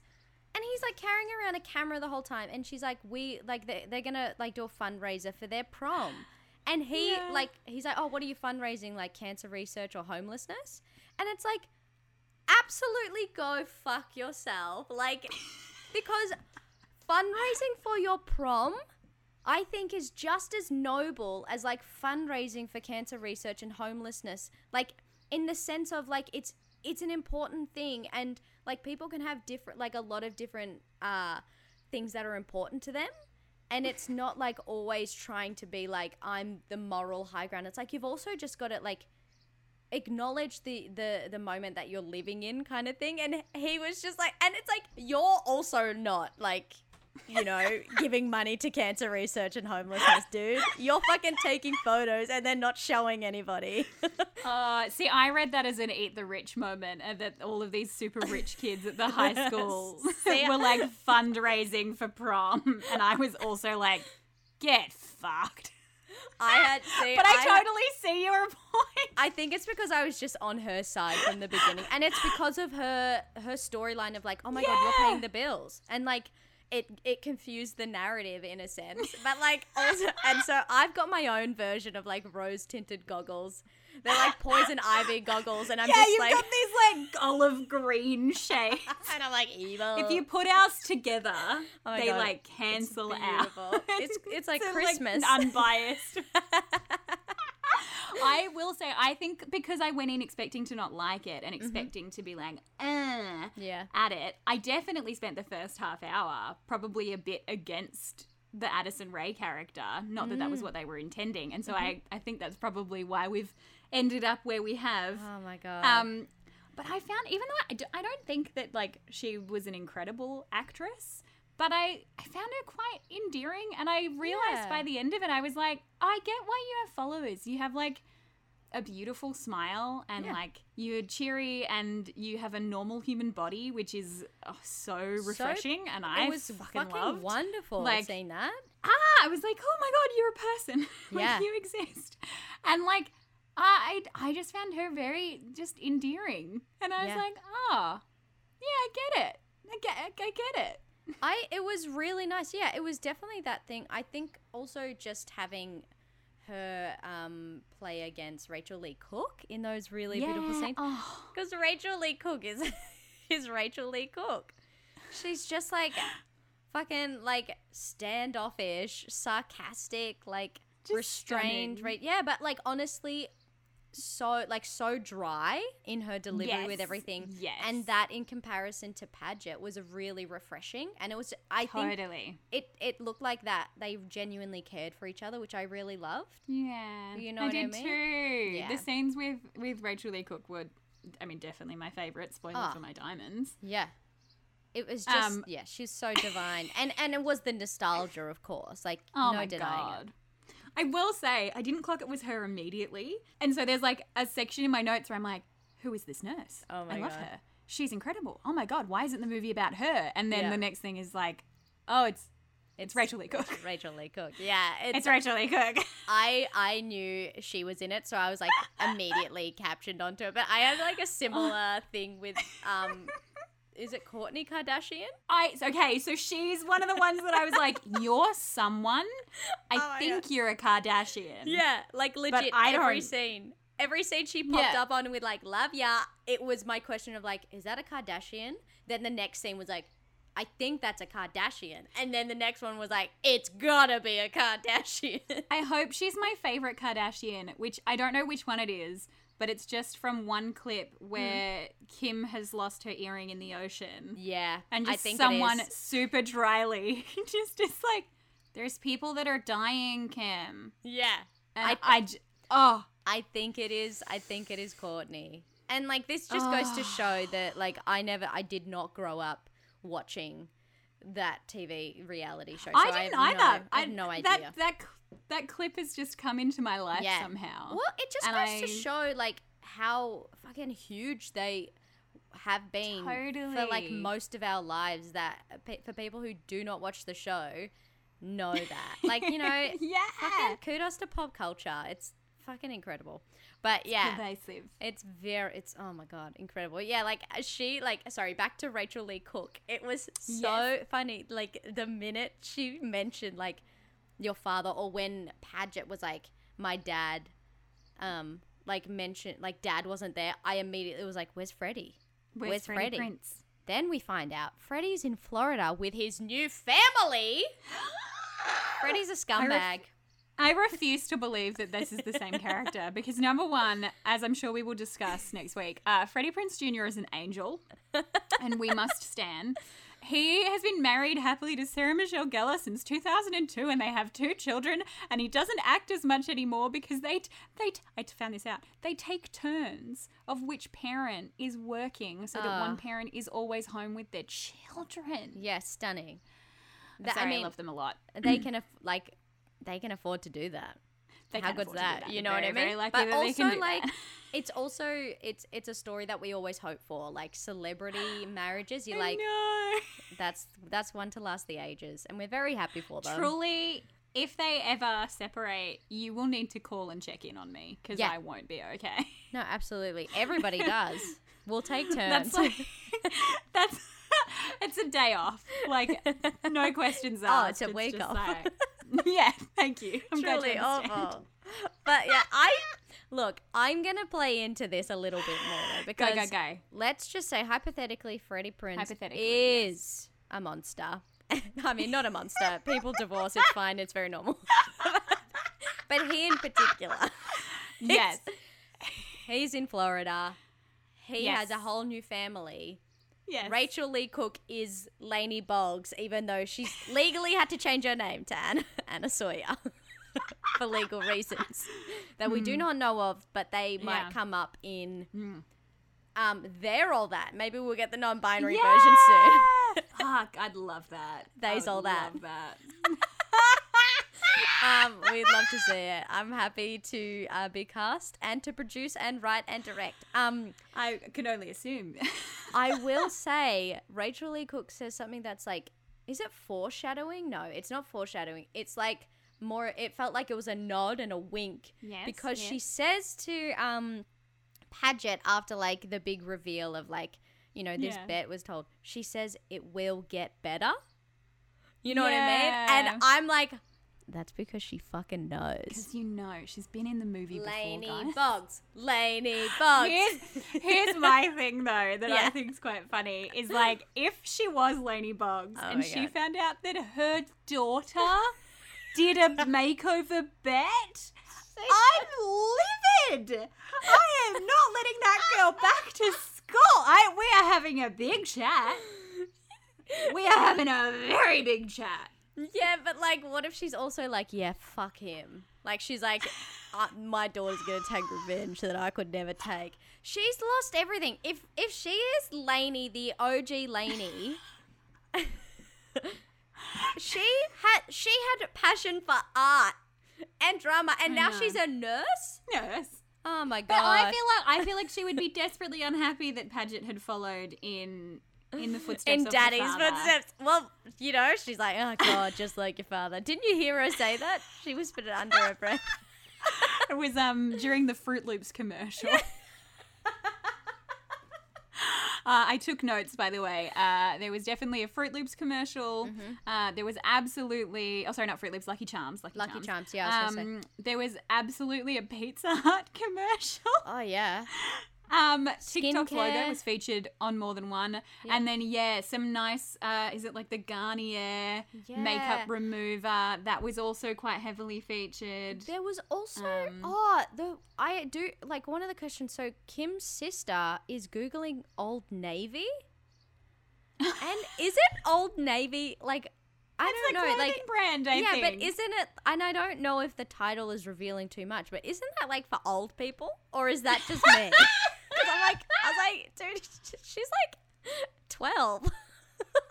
and he's like carrying around a camera the whole time. And she's like we like they, they're gonna like do a fundraiser for their prom. And he Yeah. like he's like oh what are you fundraising like cancer research or homelessness? And it's like absolutely go fuck yourself. Like [laughs] because fundraising for your prom I think is just as noble as like fundraising for cancer research and homelessness. Like in the sense of like it's it's an important thing. And like people can have different like a lot of different uh things that are important to them and it's not like always trying to be like I'm the moral high ground. It's like you've also just got to like acknowledge the the the moment that you're living in kind of thing and he was just like and it's like you're also not like you know, giving money to cancer research and homelessness, dude. You're fucking taking photos and then not showing anybody. [laughs] Uh, see, I read that as an eat the rich moment, and that all of these super rich kids at the high [laughs] school were like fundraising for prom, and I was also like, get fucked. I had see, But I, had- totally see your point. I think it's because I was just on her side from the beginning, and it's because of her her storyline of like, oh my god, you're paying the bills, and like it it confused the narrative in a sense, but like also, and so I've got my own version of like rose tinted goggles. They're like poison ivy goggles, and I'm yeah, just you've like, got these like olive green [laughs] shades. and I'm like evil. If you put ours together, Oh they God, like it's cancel out. beautiful. It's [laughs] it's like Christmas. unbiased. [laughs] I will say, I think because I went in expecting to not like it and expecting to be like, uh, yeah. at it, I definitely spent the first half hour probably a bit against the Addison Rae character. Not that that was what they were intending. And so I, I think that's probably why we've ended up where we have. Oh my god. Um, but I found, even though I, I don't think that like she was an incredible actress, but I, I found her quite endearing, and I realized Yeah. by the end of it, I was like, I get why you have followers. You have like a beautiful smile, and Yeah. like you're cheery, and you have a normal human body, which is oh, so refreshing, and I was fucking, fucking loved. wonderful Like, seeing that. ah, I was like, oh my god, you're a person. [laughs] like Yeah. you exist. And like I I just found her very just endearing. And I was Yeah. like, oh, yeah, I get it. I get I get it. I it was really nice. Yeah, it was definitely that thing. I think also just having her um play against Rachael Leigh Cook in those really beautiful Yeah. scenes Oh. because Rachael Leigh Cook is [laughs] is Rachael Leigh Cook. She's just like fucking like standoffish, sarcastic, like Just restrained. stunning. Right? Yeah, but like honestly so like so dry in her delivery with everything. Yes. And that in comparison to Padgett was really refreshing and it was I think Totally. it it looked like that they genuinely cared for each other, which I really loved. Yeah. You know I what I did mean? too. Yeah. The scenes with with Rachael Leigh Cook were I mean, definitely my favorite. Spoiler Ah. for my diamonds. Yeah. It was just Um, yeah, she's so divine. And and it was the nostalgia, of course. Like Oh no my denying god. I will say, I didn't clock it was her immediately. And so there's like a section in my notes where I'm like, who is this nurse? Oh my I love God. her. She's incredible. Oh my god, why isn't the movie about her? And then Yeah. the next thing is like, oh, it's it's Rachael Leigh Cook. [laughs] Rachael Leigh Cook. Yeah. [laughs] It's, It's Rachael Leigh Cook. [laughs] I I knew she was in it, so I was like immediately captioned onto it. But I had like a similar thing with um is it Kourtney Kardashian? I okay, so she's one of the ones that I was like, [laughs] you're someone. I Oh think you're a Kardashian. Yeah, like legit I every don't- scene. Every scene she popped Yeah. up on with like love ya, it was my question of like, is that a Kardashian? Then the next scene was like, I think that's a Kardashian. And then the next one was like, it's gotta be a Kardashian. I hope she's my favorite Kardashian, which I don't know which one it is, but it's just from one clip mm-hmm. where Kim has lost her earring in the ocean. yeah. And just someone super dryly [laughs] just is like, there's people that are dying, Kim. Yeah. And I- I, j- oh, I think it is I think it is Kourtney. And like this just goes to [sighs] show that like I never I did not grow up watching that TV reality show. So I didn't have either. No, I have no idea. That, that, that clip has just come into my life Yeah. somehow. Well, it just And goes to show like how fucking huge they have been for like most of our lives. That for people who do not watch the show, know that. [laughs] like you know, yeah. fucking kudos to pop culture. It's fucking incredible. But yeah, Pervasive. it's very, it's oh my god, incredible. Yeah, like she, like sorry, back to Rachael Leigh Cook. It was so funny. Like the minute she mentioned like your father, or when Padgett was like my dad, um, like mentioned like dad wasn't there. I immediately was like, where's Freddie? Where's, Where's Freddie, Freddie? Prinze? Then we find out Freddie's in Florida with his new family. [gasps] Freddie's a scumbag. I refuse to believe that this is the same character because number one, as I'm sure we will discuss next week, uh, Freddie Prinze Jr. is an angel, and we must stand. He has been married happily to Sarah Michelle Gellar since 2002, and they have two children. And he doesn't act as much anymore because they t- they t- I found this out. They take turns of which parent is working, so that Ah. one parent is always home with their children. yeah, stunning. That- I sorry, I, mean- love them a lot. they can aff- like they can afford to do that. They How good's afford to do that? that. You know what I very, very mean? lucky but that also they can do like that. [laughs] it's also it's it's a story that we always hope for, like celebrity [gasps] marriages. You're like that's that's one to last the ages, and we're very happy for them. Truly, if they ever separate, you will need to call and check in on me because Yeah. I won't be okay. [laughs] No, absolutely. Everybody does. We'll take [laughs] turns. That's like that's it's a day off. Like no questions asked. Oh, it's a week just off. like- [laughs] yeah, thank you. I'm truly oh, awful. Oh. [laughs] But yeah, I look. I'm gonna play into this a little bit more though, Go because go go. let's just say hypothetically, Freddie Prinze is a monster. [laughs] I mean, not a monster. People divorce. It's fine. It's very normal. but he in particular, Yes. he's in Florida. He Yes. has a whole new family. Yes. Rachael Leigh Cook is Laney Boggs, even though she's legally had to change her name to Anna, Anna Sawyer [laughs] for legal reasons that we do not know of, but they might Yeah. come up in. Mm. Um, they're all that. Maybe we'll get the non-binary Yeah! version soon. [laughs] Fuck, I'd love that. They's all that. Love that. [laughs] um, we'd love to see it. I'm happy to uh, be cast and to produce and write and direct. Um, I can only assume. [laughs] I will say Rachael Leigh Cook says something that's like, is it foreshadowing? No, it's not foreshadowing. It's like more. It felt like it was a nod and a wink Yes, because she says to um, Padgett after like the big reveal of like you know this Yeah. bet was told. She says it will get better. You know what I mean? And I'm like, that's because she fucking knows. Because you know she's been in the movie Laney before, guys. Boggs. Laney [laughs] Boggs. Here's, here's my thing though that Yeah. I think's quite funny is like if she was Laney Boggs Oh and she God. found out that her daughter did a makeover bet, I'm livid. I am not letting that girl back to school. I we are having a big chat. We are having a very big chat. Yeah, but like, what if she's also like, yeah, fuck him? Like, she's like, uh, my daughter's gonna take revenge that I could never take. She's lost everything. If if she is Laney, the OG Laney, [laughs] she had she had passion for art and drama, and I now know. she's a nurse. Yes. Oh my god! But! I feel like I feel like she would be [laughs] desperately unhappy that Padgett had followed in in the footsteps in of daddy's footsteps. Well, you know, she's like, oh god, just like your father. Didn't you hear her say that? She whispered it under her breath. [laughs] It was um during the Froot Loops commercial. [laughs] Uh, I took notes, by the way. Uh, there was definitely a Froot Loops commercial. Mm-hmm. Uh, there was absolutely, oh, sorry, not Froot Loops, Lucky Charms. Lucky, Lucky Charms. Charms, yeah, I was. Um, there was absolutely a Pizza Hut [laughs] commercial. Oh yeah. Um, TikTok's logo was featured on more than one, and then yeah, some nice. Uh, is it like the Garnier Yeah. makeup remover that was also quite heavily featured? There was also Um, oh the I do like one of the questions. So Kim's sister is googling Old Navy, and [laughs] is it Old Navy? Like I It's don't know. Like brand, I yeah, think. but isn't it? And I don't know if the title is revealing too much. But isn't that like for old people, or is that just me? [laughs] Because I'm like, I was like, dude, she's like twelve.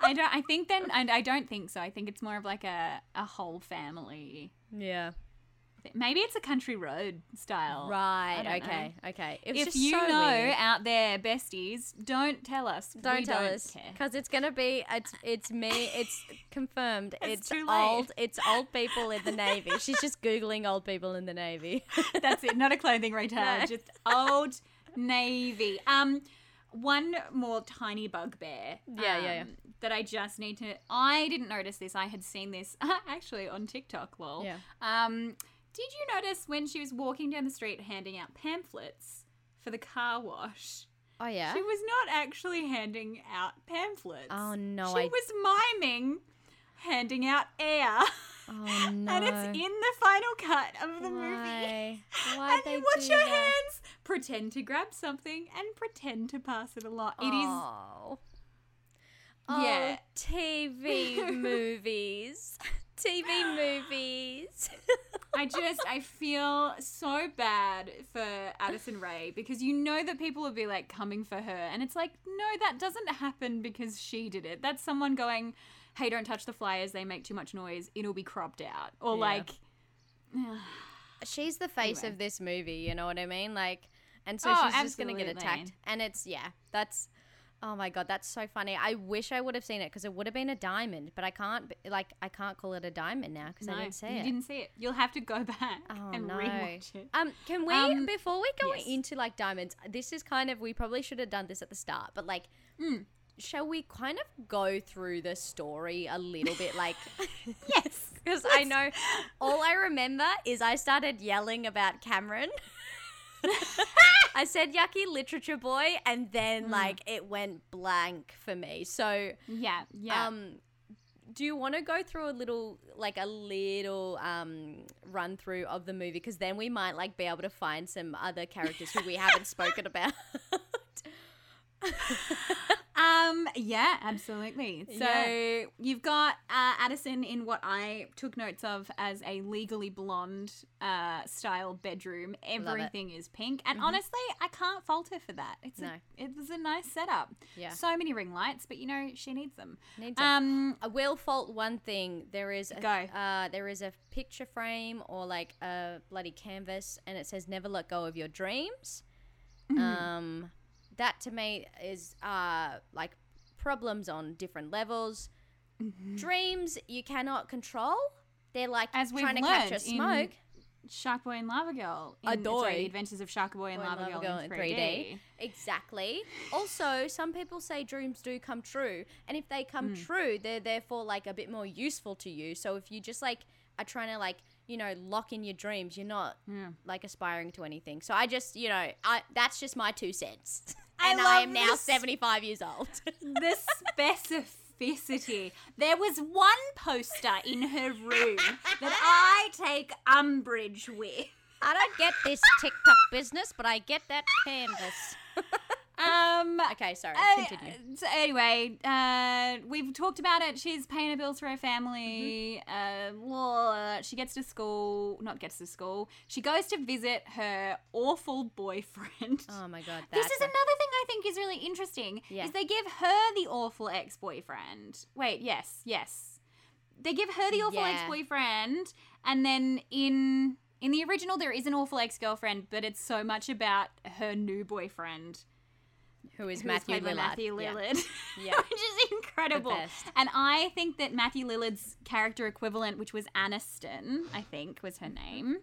I [laughs] don't. I think then, and I don't think so. I think it's more of like a a whole family. Yeah. Maybe it's a country road style. Right. I don't Okay. Okay. It was If just you so know weird. out there, besties, don't tell us. Don't We tell don't us because it's gonna be it's it's me it's confirmed [laughs] It's it's, too late. old it's old people in the navy she's just googling old people in the navy [laughs] That's it. Not a clothing retailer. No. Just old navy. Um, one more tiny bugbear. Yeah, yeah, yeah. um, That I just need to. I didn't notice this. I had seen this [laughs] actually on TikTok. Lol. Yeah. Um, did you notice when she was walking down the street handing out pamphlets for the car wash? oh yeah She was not actually handing out pamphlets. Oh, no, She I- was miming handing out air. [laughs] oh no And it's in the final cut of the movie. why [laughs] why and they you watch do your that? hands, pretend to grab something, and pretend to pass it along. It is. oh. Yeah. oh, TV [laughs] movies [laughs] TV movies I just I feel so bad for Addison Rae because you know that people will be like coming for her, and it's like no, that doesn't happen because she did it. That's someone going. Hey, don't touch the flyers, they make too much noise, it'll be cropped out. Or Yeah. like, [sighs] she's the face Anyway. of this movie, you know what I mean? Like, and so Oh, she's just gonna get attacked, and it's yeah, that's. Oh my god, that's so funny. I wish I would have seen it because it would have been a diamond, but I can't. Like, I can't call it a diamond now because I didn't see you it. You didn't see it. You'll have to go back Oh and no. rewatch it. Um, can we Um, before we go yes. into like diamonds? This is kind of we probably should have done this at the start, but like, Mm. Shall we kind of go through the story a little bit? Like, [laughs] Yes. [laughs] because I know all I remember is I started yelling about Cameron. [laughs] I said yucky literature boy, and then like it went blank for me. So, Yeah, yeah. um, do you want to go through a little, like a little um run through of the movie? Because then we might like be able to find some other characters who we haven't spoken about. [laughs] Um, yeah, absolutely. So Yeah. you've got uh, Addison in what I took notes of as a legally blonde uh, style bedroom. Mm-hmm. Everything is pink, and honestly, I can't fault her for that. It's No. a, it was a nice setup. Yeah. So many ring lights, but you know she needs them. Needs. Um, I will fault one thing. There is a, Go. Uh, there is a picture frame or like a bloody canvas, and it says "Never let go of your dreams." Mm-hmm. Um, that to me is uh like problems on different levels. Dreams you cannot control. They're like Mm-hmm. As trying to capture in smoke. Shark Boy and Lava Girl. In, sorry, the Adventures of Shark Boy and and Lava, Lava Girl, Girl in in 3D. 3D. Exactly. Also, some people say dreams do come true, and if they come Hmm. true, they're therefore like a bit more useful to you. So if you just like are trying to like you know lock in your dreams, you're not Yeah. like aspiring to anything. So I just you know I that's just my two cents, [laughs] I and I, am now this. 75 years old. [laughs] the specificity. There was one poster in her room that I take umbrage with. I don't get this TikTok business, but I get that canvas. [laughs] Um. Okay, sorry. uh, Continue. so anyway, uh, we've talked about it. She's paying her bills for her family. Uh, blah, she gets to school, not gets to school. She goes to visit her awful boyfriend. Oh my god, [laughs] This is a- another thing I think is really interesting. Yeah. Is they give her the awful ex-boyfriend. Wait, yes, yes. They give her the awful Yeah. ex-boyfriend, and then in in the original there is an awful ex-girlfriend, but it's so much about her new boyfriend, who is Matthew Lillard. Matthew Yeah. Lillard, [laughs] Yeah. which is incredible. And I think that Matthew Lillard's character equivalent, which was Aniston, I think was her name.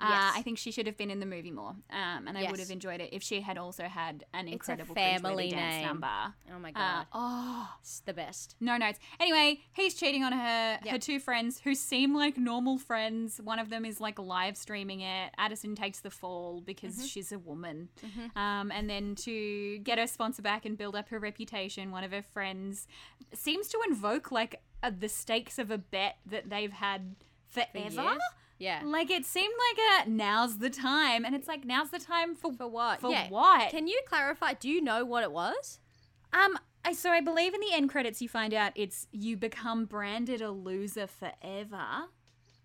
Uh, Yes. I think she should have been in the movie more, um, and I would have enjoyed it if she had also had an incredible family dance number. Oh my Uh, god, oh, it's the best. no notes. Anyway, he's cheating on her. Her two friends who seem like normal friends. One of them is like live streaming it. Addison takes the fall because Mm-hmm. she's a woman. Um, and then to get her sponsor back and build up her reputation, one of her friends seems to invoke like uh, the stakes of a bet that they've had forever. years? Yeah. Like it seemed like a now's the time, and it's like now's the time for For what? For yeah. what? Can you clarify? Do you know what it was? Um, I, so I believe in the end credits you find out it's you become branded a loser forever.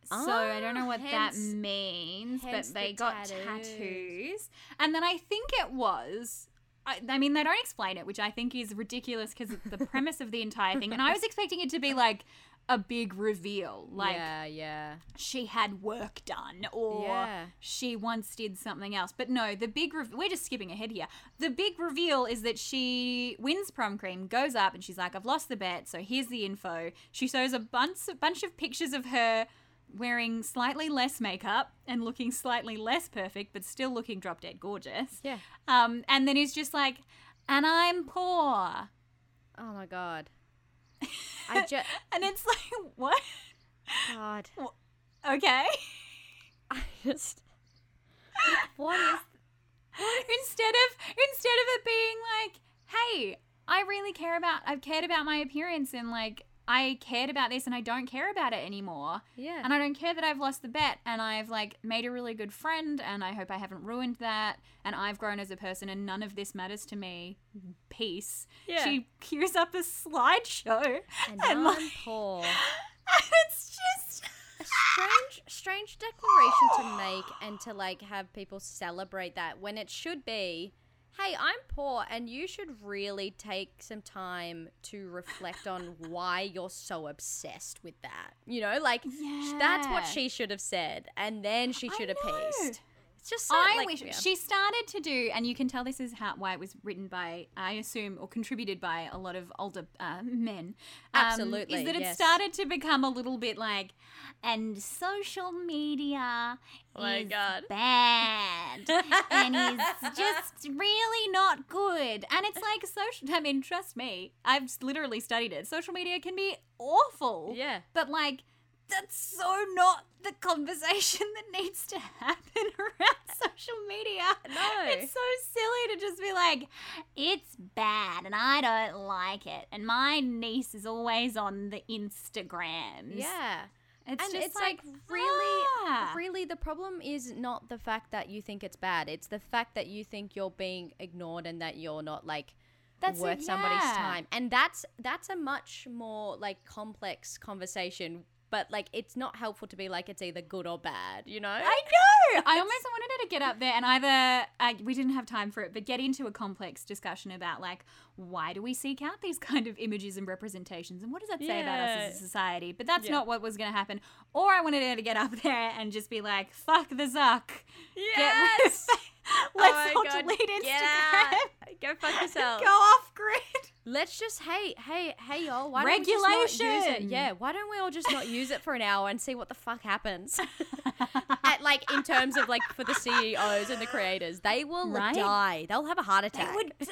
So I don't know what that means, but hence the they got tattoos. tattoos. And then I think it was. I, I mean, they don't explain it, which I think is ridiculous because it's the premise of the entire thing. And I was expecting it to be like a big reveal, like yeah, yeah. she had work done or Yeah. she once did something else. But no, the big re- we're just skipping ahead here. The big reveal is that she wins prom cream, goes up and she's like, "I've lost the bet, so here's the info." She shows a bunch a bunch of pictures of her wearing slightly less makeup and looking slightly less perfect, but still looking drop dead gorgeous. Yeah. Um, and then he's just like, "And I'm poor," Oh my god. I just [laughs] and it's like, "What? God. Okay." I just. What is? instead of instead of it being like, hey, I really care about I've cared about my appearance and like I cared about this and I don't care about it anymore. Yeah. And I don't care that I've lost the bet and I've like made a really good friend and I hope I haven't ruined that and I've grown as a person and none of this matters to me. Peace. Yeah. She cues up a slideshow and and I'm like poor. [laughs] it's just A strange, strange declaration to make, and to like have people celebrate that when it should be, hey, I'm poor and you should really take some time to reflect on why you're so obsessed with that. You know, like sh- that's what she should have said and then she should have know. It's just so, I like, wish yeah. she started to do, and you can tell this is how why it was written by, I assume, or contributed by a lot of older uh, men. um, Absolutely, is that it yes. started to become a little bit like, and social media Oh my is God. bad [laughs] and is just really not good. And it's like social. I mean, trust me, I've literally studied it. Social media can be awful. Yeah. But like, that's so not the conversation [laughs] that needs to happen [laughs] around social media. No. It's so silly to just be like, it's bad and I don't like it. And my niece is always on the Instagrams. Yeah. It's and just it's like, really ah. really the problem is not the fact that you think it's bad it's the fact that you think you're being ignored and that you're not like That's worth somebody's yeah. time and that's that's a much more like complex conversation but like it's not helpful to be like it's either good or bad you know I know. I almost wanted her to get up there and either uh, we didn't have time for it, but get into a complex discussion about like why do we seek out these [laughs] kind of images and representations, and what does that say about us as a society? But that's Yeah. not what was going to happen. Or I wanted her to get up [laughs] there and just be like, "Fuck the Zuck." yes [laughs] Get [laughs] Let's Oh my all God, delete Instagram. go fuck [laughs] yourself Go off grid. let's just hey hey hey y'all why don't we just not use it Regulation. yeah why don't we all just not use it for an hour and see what the fuck happens [laughs] at like in terms of like for the CEOs and the creators, they will Right? die. They'll have a heart They attack. would. They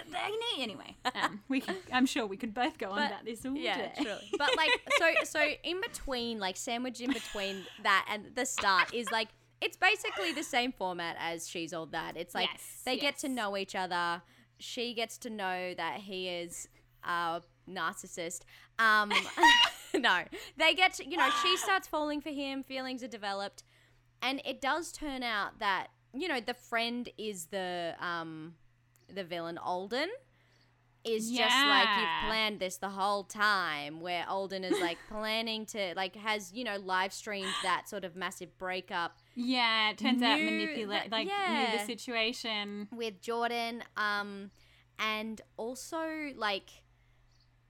need anyway. Um, we. Can, I'm sure we could both go on But- about this all yeah, day. But like so so in between, like sandwich in between that and the start is like it's basically the same format as She's All That. It's like Yes, they get to know each other. She gets to know that he is a narcissist. Um [laughs] no. They get to, you know, she [sighs] starts falling for him, feelings are developed. And it does turn out that, you know, the friend is the um the villain Alden is just like you've planned this the whole time where Alden is like [laughs] planning to like has, you know, live streamed that sort of massive breakup Yeah, it turns out manipulate like knew the situation. with Jordan um and also like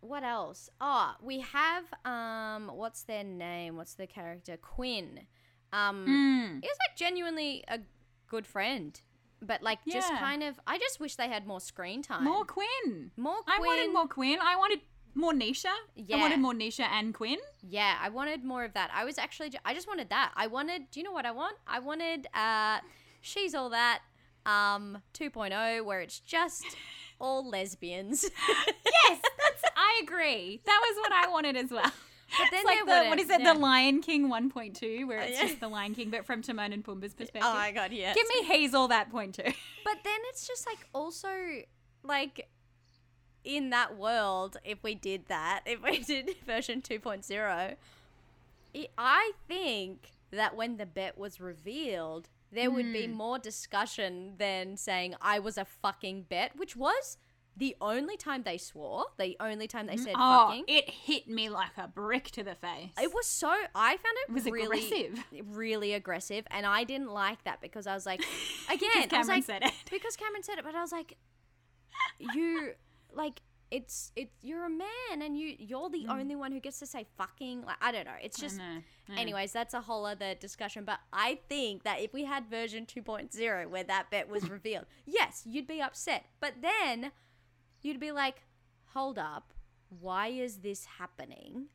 what else? Oh, we have um what's their name? What's the character? Quinn. Um Mm. is like genuinely a good friend. But like just kind of I just wish they had more screen time. More Quinn. more I wanted more Quinn. I wanted more Nisha. Yeah. I wanted more Nisha and Quinn. Yeah, I wanted more of that. I was actually, I just wanted that. I wanted, do you know what I want? I wanted, uh, she's all that, um, 2.0, where it's just [laughs] all lesbians. [laughs] Yes, that's. I agree. That was what I wanted as well. But then it's like the, what it? yeah. The Lion King 1.2, where it's yeah. just the Lion King, but from Timon and Pumbaa's oh, perspective. oh my god, yes. Give me Hazel that point too. [laughs] But then it's just like also like in that world, if we did that, if we [laughs] did version 2.0, it, I think that when the bet was revealed, there would be hmm. more discussion than saying I was a fucking bet, which was the only time they swore, the only time they said Oh, fucking. it hit me like a brick to the face. It was so I found it, It was really aggressive. really aggressive, and I didn't like that because I was like, [laughs] again, Because I was Cameron like, said it. [laughs] because Cameron said it, but I was like, you like it's it's you're a man and you you're the only one who gets to say fucking like I don't know. It's just Mm. know, I anyways, that's a whole other discussion. But I think that if we had version 2.0 where that bet was [laughs] revealed, yes, you'd be upset. But then you'd be like, hold up, why is this happening?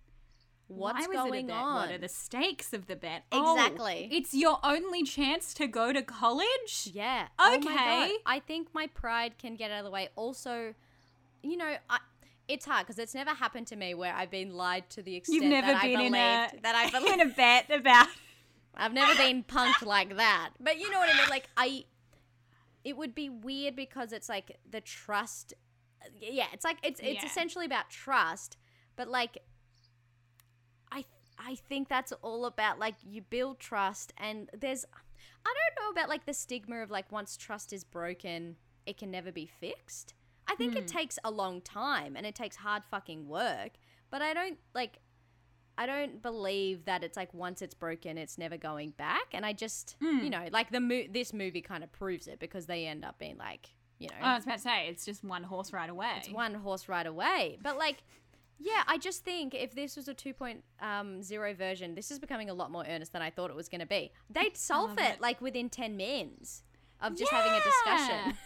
What's going it a bet? on? What are the stakes of the bet? Oh, Exactly. it's your only chance to go to college? Yeah. Oh. Okay. I think my pride can get out of the way. Also, you know, I, it's hard because it's never happened to me where I've been lied to the extent You've never that been I in believed a that I believed. [laughs] in a bet about [laughs] I've never been punked like that. But you know what I mean? Like I it would be weird because it's like the trust yeah, it's like it's it's Yeah. essentially about trust, but like I I think that's all about like you build trust and there's I don't know about like the stigma of like once trust is broken, it can never be fixed. I think it hmm. takes a long time and it takes hard fucking work, but I don't like I don't believe that it's like once it's broken, it's never going back. And I just, you hmm. know, like the mo- this movie kind of proves it because they end up being like, you know, Oh, I was about to say it's just one horse ride away. it's one horse ride away. But like, yeah, I just think if this was a 2.0 um, version, this is becoming a lot more earnest than I thought it was going to be. They'd solve it, it. like within 10 minutes of just having a discussion.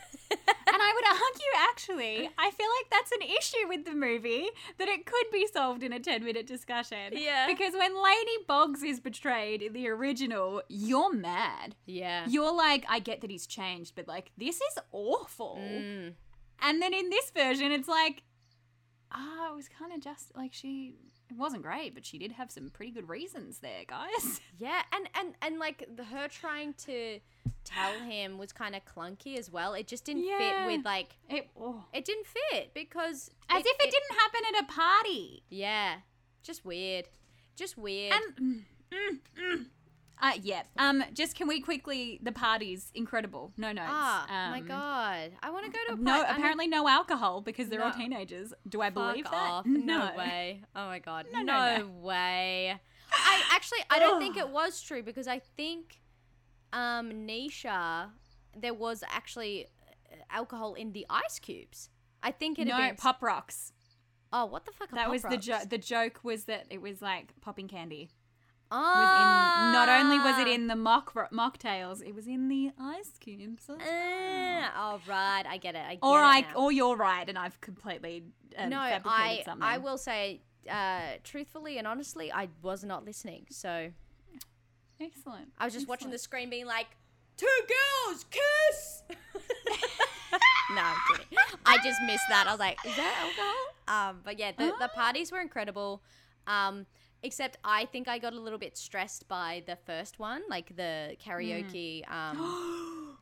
[laughs] and I would argue, actually, I feel like that's an issue with the movie that it could be solved in a 10 minute discussion. Yeah. Because when Laney Boggs is betrayed in the original, you're mad. yeah. You're like, I get that he's changed, but like, this is awful. Mm. And then in this version, it's like, ah, it was kind of just like she. It wasn't great, but she did have some pretty good reasons there, guys. [laughs] Yeah, and and and like the, her trying to tell him was kind of clunky as well. It just didn't Yeah. fit with like It, oh. it didn't fit because As if it, didn't happen at a party. Yeah, just weird, just weird. And mm, mm, mm. Uh, yeah. Um. Just can we quickly the parties incredible. No notes. ah, oh my Um, god, I want to go to a No, party. Mean, apparently no alcohol because they're all teenagers. Do I fuck believe that? off. [laughs] No. way. Oh my god, No, no, no, no. way. I actually I don't think it was true because I think um Nisha there was actually uh, alcohol in the ice cubes. I think it No, been pop rocks. Oh, what the fuck? Are That Pop was the joke. The joke was that it was like popping candy. Ah. In not only was it in the mock ro- mocktails, it was in the ice cubes. as well. Ah, oh right, I get it. I get or it I, now. or you're right, and I've completely uh, no, I something. I will say, uh, truthfully and honestly, I was not listening. So Excellent. I was just watching the screen, being like, two girls kiss. [laughs] no, I'm kidding. I just missed that. I was like, is that alcohol? Um, but yeah, the, the Ah. parties were incredible. Um, except I think I got a little bit stressed by the first one, like the karaoke. Um, [gasps]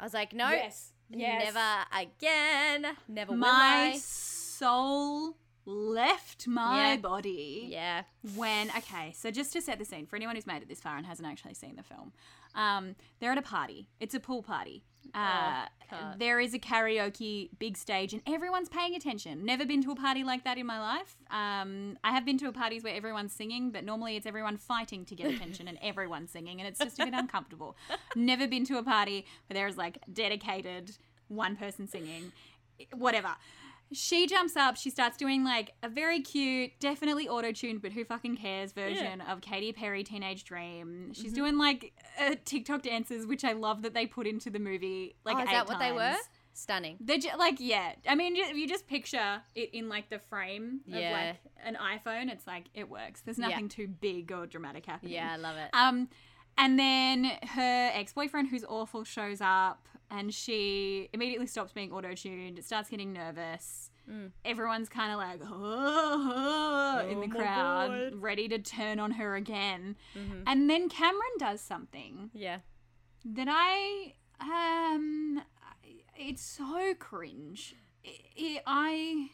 I was like, no, yes. Yes. never again, never my soul left my Yeah. body Yeah, when okay so just to set the scene for anyone who's made it this far and hasn't actually seen the film um, they're at a party. It's a pool party. Uh, can't. there is a karaoke big stage and everyone's paying attention. Never been to a party like that in my life. Um, i have been to parties where everyone's singing but normally it's everyone fighting to get attention and [laughs] everyone's singing and it's just a bit uncomfortable. Never been to a party where there's like dedicated one person singing. Whatever she jumps up. She starts doing like a very cute, definitely auto tuned, but who fucking cares version of Katy Perry Teenage Dream. She's Mm-hmm. doing like uh, TikTok dances, which I love that they put into the movie. Like, oh, is that what they were? Stunning. They're ju- like, yeah. I mean, ju- you just picture it in like the frame of like an iPhone. It's like it works. There's Yeah. nothing too big or dramatic happening. Yeah, I love it. Um, and then her ex boyfriend, who's awful, shows up, and she immediately stops being auto tuned. Starts getting nervous. Mm. Everyone's kind of like "Oh," in the Oh crowd, God. ready to turn on her again. Mhm. And then Cameron does something Yeah. that I um, it's so cringe. I, I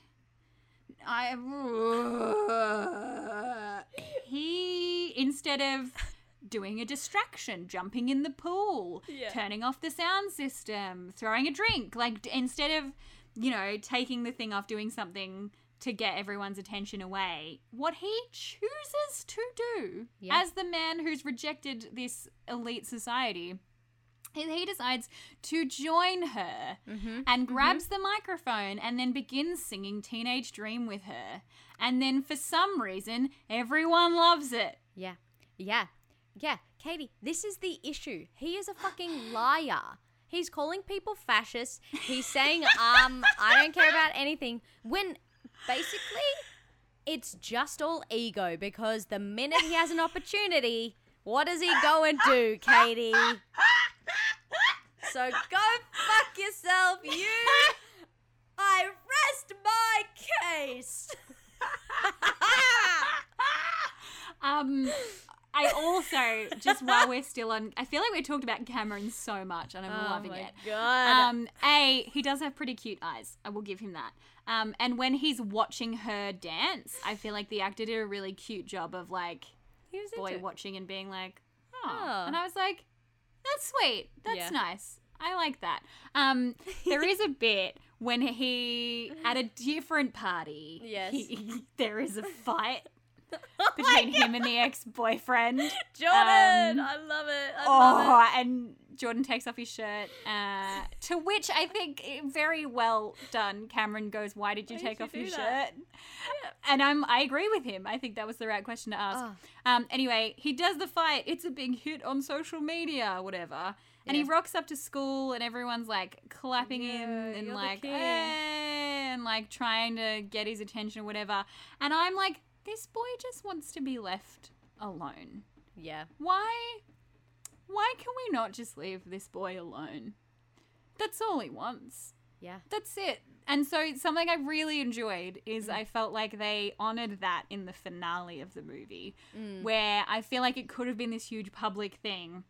I [sighs] he instead of doing a distraction, jumping in the pool, Yeah. turning off the sound system, throwing a drink, like instead of you know taking the thing off, doing something to get everyone's attention away, what he chooses to do Yeah. as the man who's rejected this elite society. is He decides to join her Mm-hmm. and grabs the microphone and then begins singing Teenage Dream with her. And then for some reason, everyone loves it. Yeah. Yeah. Yeah. Katie, this is the issue. He is a fucking [gasps] liar. He's calling people fascists. He's saying, um, I don't care about anything. When basically it's just all ego because the minute he has an opportunity, what does he go and do, Katie? So go fuck yourself, you. I rest my case. [laughs] Um, I also, just [laughs] while we're still on, I feel like we talked about Cameron so much and I'm oh loving my it. god. Um, A, he does have pretty cute eyes. I will give him that. Um, and when he's watching her dance, I feel like the actor did a really cute job of like he was boy watching and being like, oh. Oh. And I was like, that's sweet. That's Yeah. nice. I like that. Um, there is a [laughs] bit when he at a different party. Yes. he- [laughs] there is a fight [laughs] between him and the ex-boyfriend. [laughs] Jordan, Um, I love it. I Oh, love it. and Jordan takes off his shirt. Uh, to which I think eh, very well done. Cameron goes, "Why did you Why take you off do your that?" shirt?" And I'm I agree with him. I think that was the right question to ask. Oh. Um, anyway, he does the fight. It's a big hit on social media, whatever. And he rocks up to school, and everyone's like clapping him and like, "Hey," and like trying to get his attention or whatever. And I'm like, this boy just wants to be left alone. Yeah. Why? Why can we not just leave this boy alone? That's all he wants. Yeah. That's it. And so something I really enjoyed is Mm. I felt like they honored that in the finale of the movie, Mm. where I feel like it could have been this huge public thing.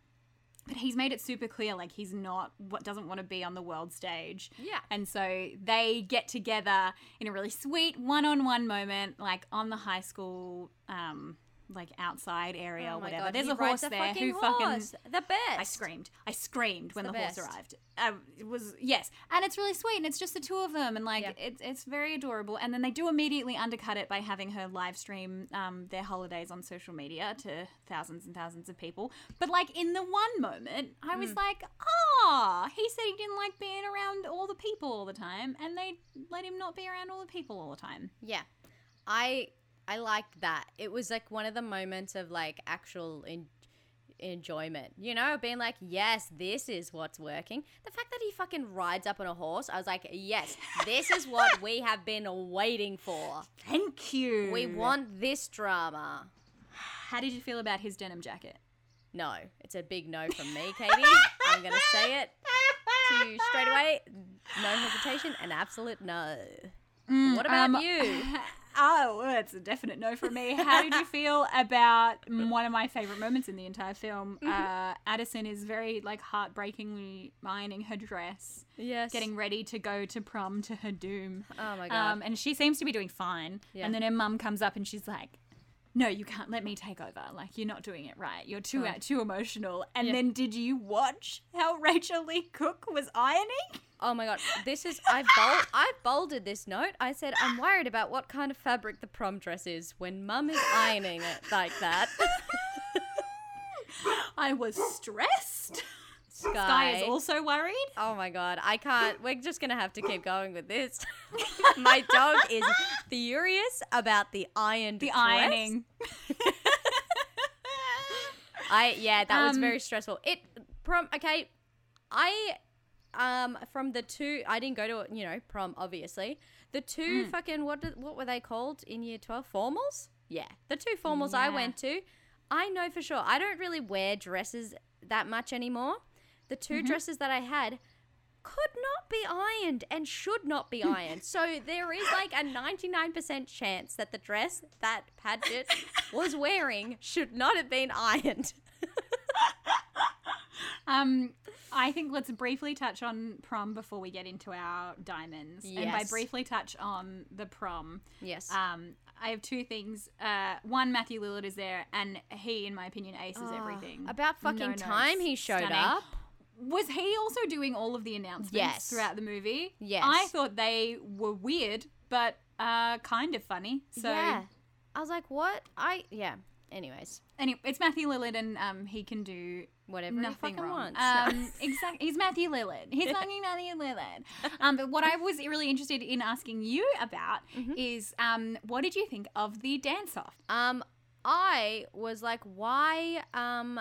But he's made it super clear like he's not what doesn't want to be on the world stage. Yeah. And so they get together in a really sweet one-on-one moment like on the high school um like outside area Oh or whatever. God, There's a horse a there fucking who fucking the best. I screamed. I screamed when the the, horse arrived. Um, it was yes, and it's really sweet, and it's just the two of them, and like Yeah. it's it's very adorable. And then they do immediately undercut it by having her live stream um, their holidays on social media to thousands and thousands of people. But like in the one moment, I Mm. was like, ah, he said he didn't like being around all the people all the time, and they let him not be around all the people all the time. Yeah. I I liked that. It was like one of the moments of like actual en- enjoyment. You know, being like, "Yes, this is what's working." The fact that he fucking rides up on a horse, I was like, "Yes, this is what [laughs] we have been waiting for. Thank you. We want this drama." How did you feel about his denim jacket? No, it's a big no from me, Katie. I'm going to say it to you straight away. No hesitation, an absolute no. What about um, you? [laughs] Oh, well, it's a definite no for me. How did you [laughs] feel about one of my favorite moments in the entire film? Mm-hmm. Uh, Addison is very like heartbreakingly ironing her dress, Yes. getting ready to go to prom to her doom. Oh my god. Um, and she seems to be doing fine. Yeah. And then her mum comes up and she's like, "No, you can't let me take over. Like you're not doing it right. You're too Oh. too emotional." And Yeah. then did you watch how [laughs] Rachael Leigh Cook was ironing? Oh my god, [laughs] this is I bold I bolded this note. I said I'm worried about what kind of fabric the prom dress is when mum is ironing it like that. [laughs] I was stressed. Sky. Sky is also worried. Oh my god, I can't. We're just gonna have to keep going with this. [laughs] my dog is furious about the ironed The dress. ironing. [laughs] I yeah, that was Um, very stressful. It prom okay. I um from the two I didn't go to you know prom obviously. The Mm. two fucking what did, what were they called in year 12 formals? Yeah. The two formals I went to, I know for sure. I don't really wear dresses that much anymore. The 2 Mm-hmm. dresses that I had could not be ironed and should not be [laughs] ironed. so there is like a 99% chance that the dress that Padgett [laughs] was wearing should not have been ironed. [laughs] Um, I think let's briefly touch on prom before we get into our diamonds. And by briefly touch on the prom, Yes. um, I have two things. Uh, one, Matthew Lillard is there, and he, in my opinion, aces Oh, everything. About fucking No time he showed Stunning. up. Was he also doing all of the announcements Yes. throughout the movie? Yes. I thought they were weird, but uh, kind of funny. So yeah. I was like, what? I yeah. Anyways, anyway, it's Matthew Lillard, and um, he can do whatever he nothing wrong. wants. Um, exactly. He's Matthew Lillard. He's [laughs] fucking Matthew Lillard. Um, but what I was really interested in asking you about Mm-hmm. is, um, what did you think of the dance off? Um, I was like, why? Um,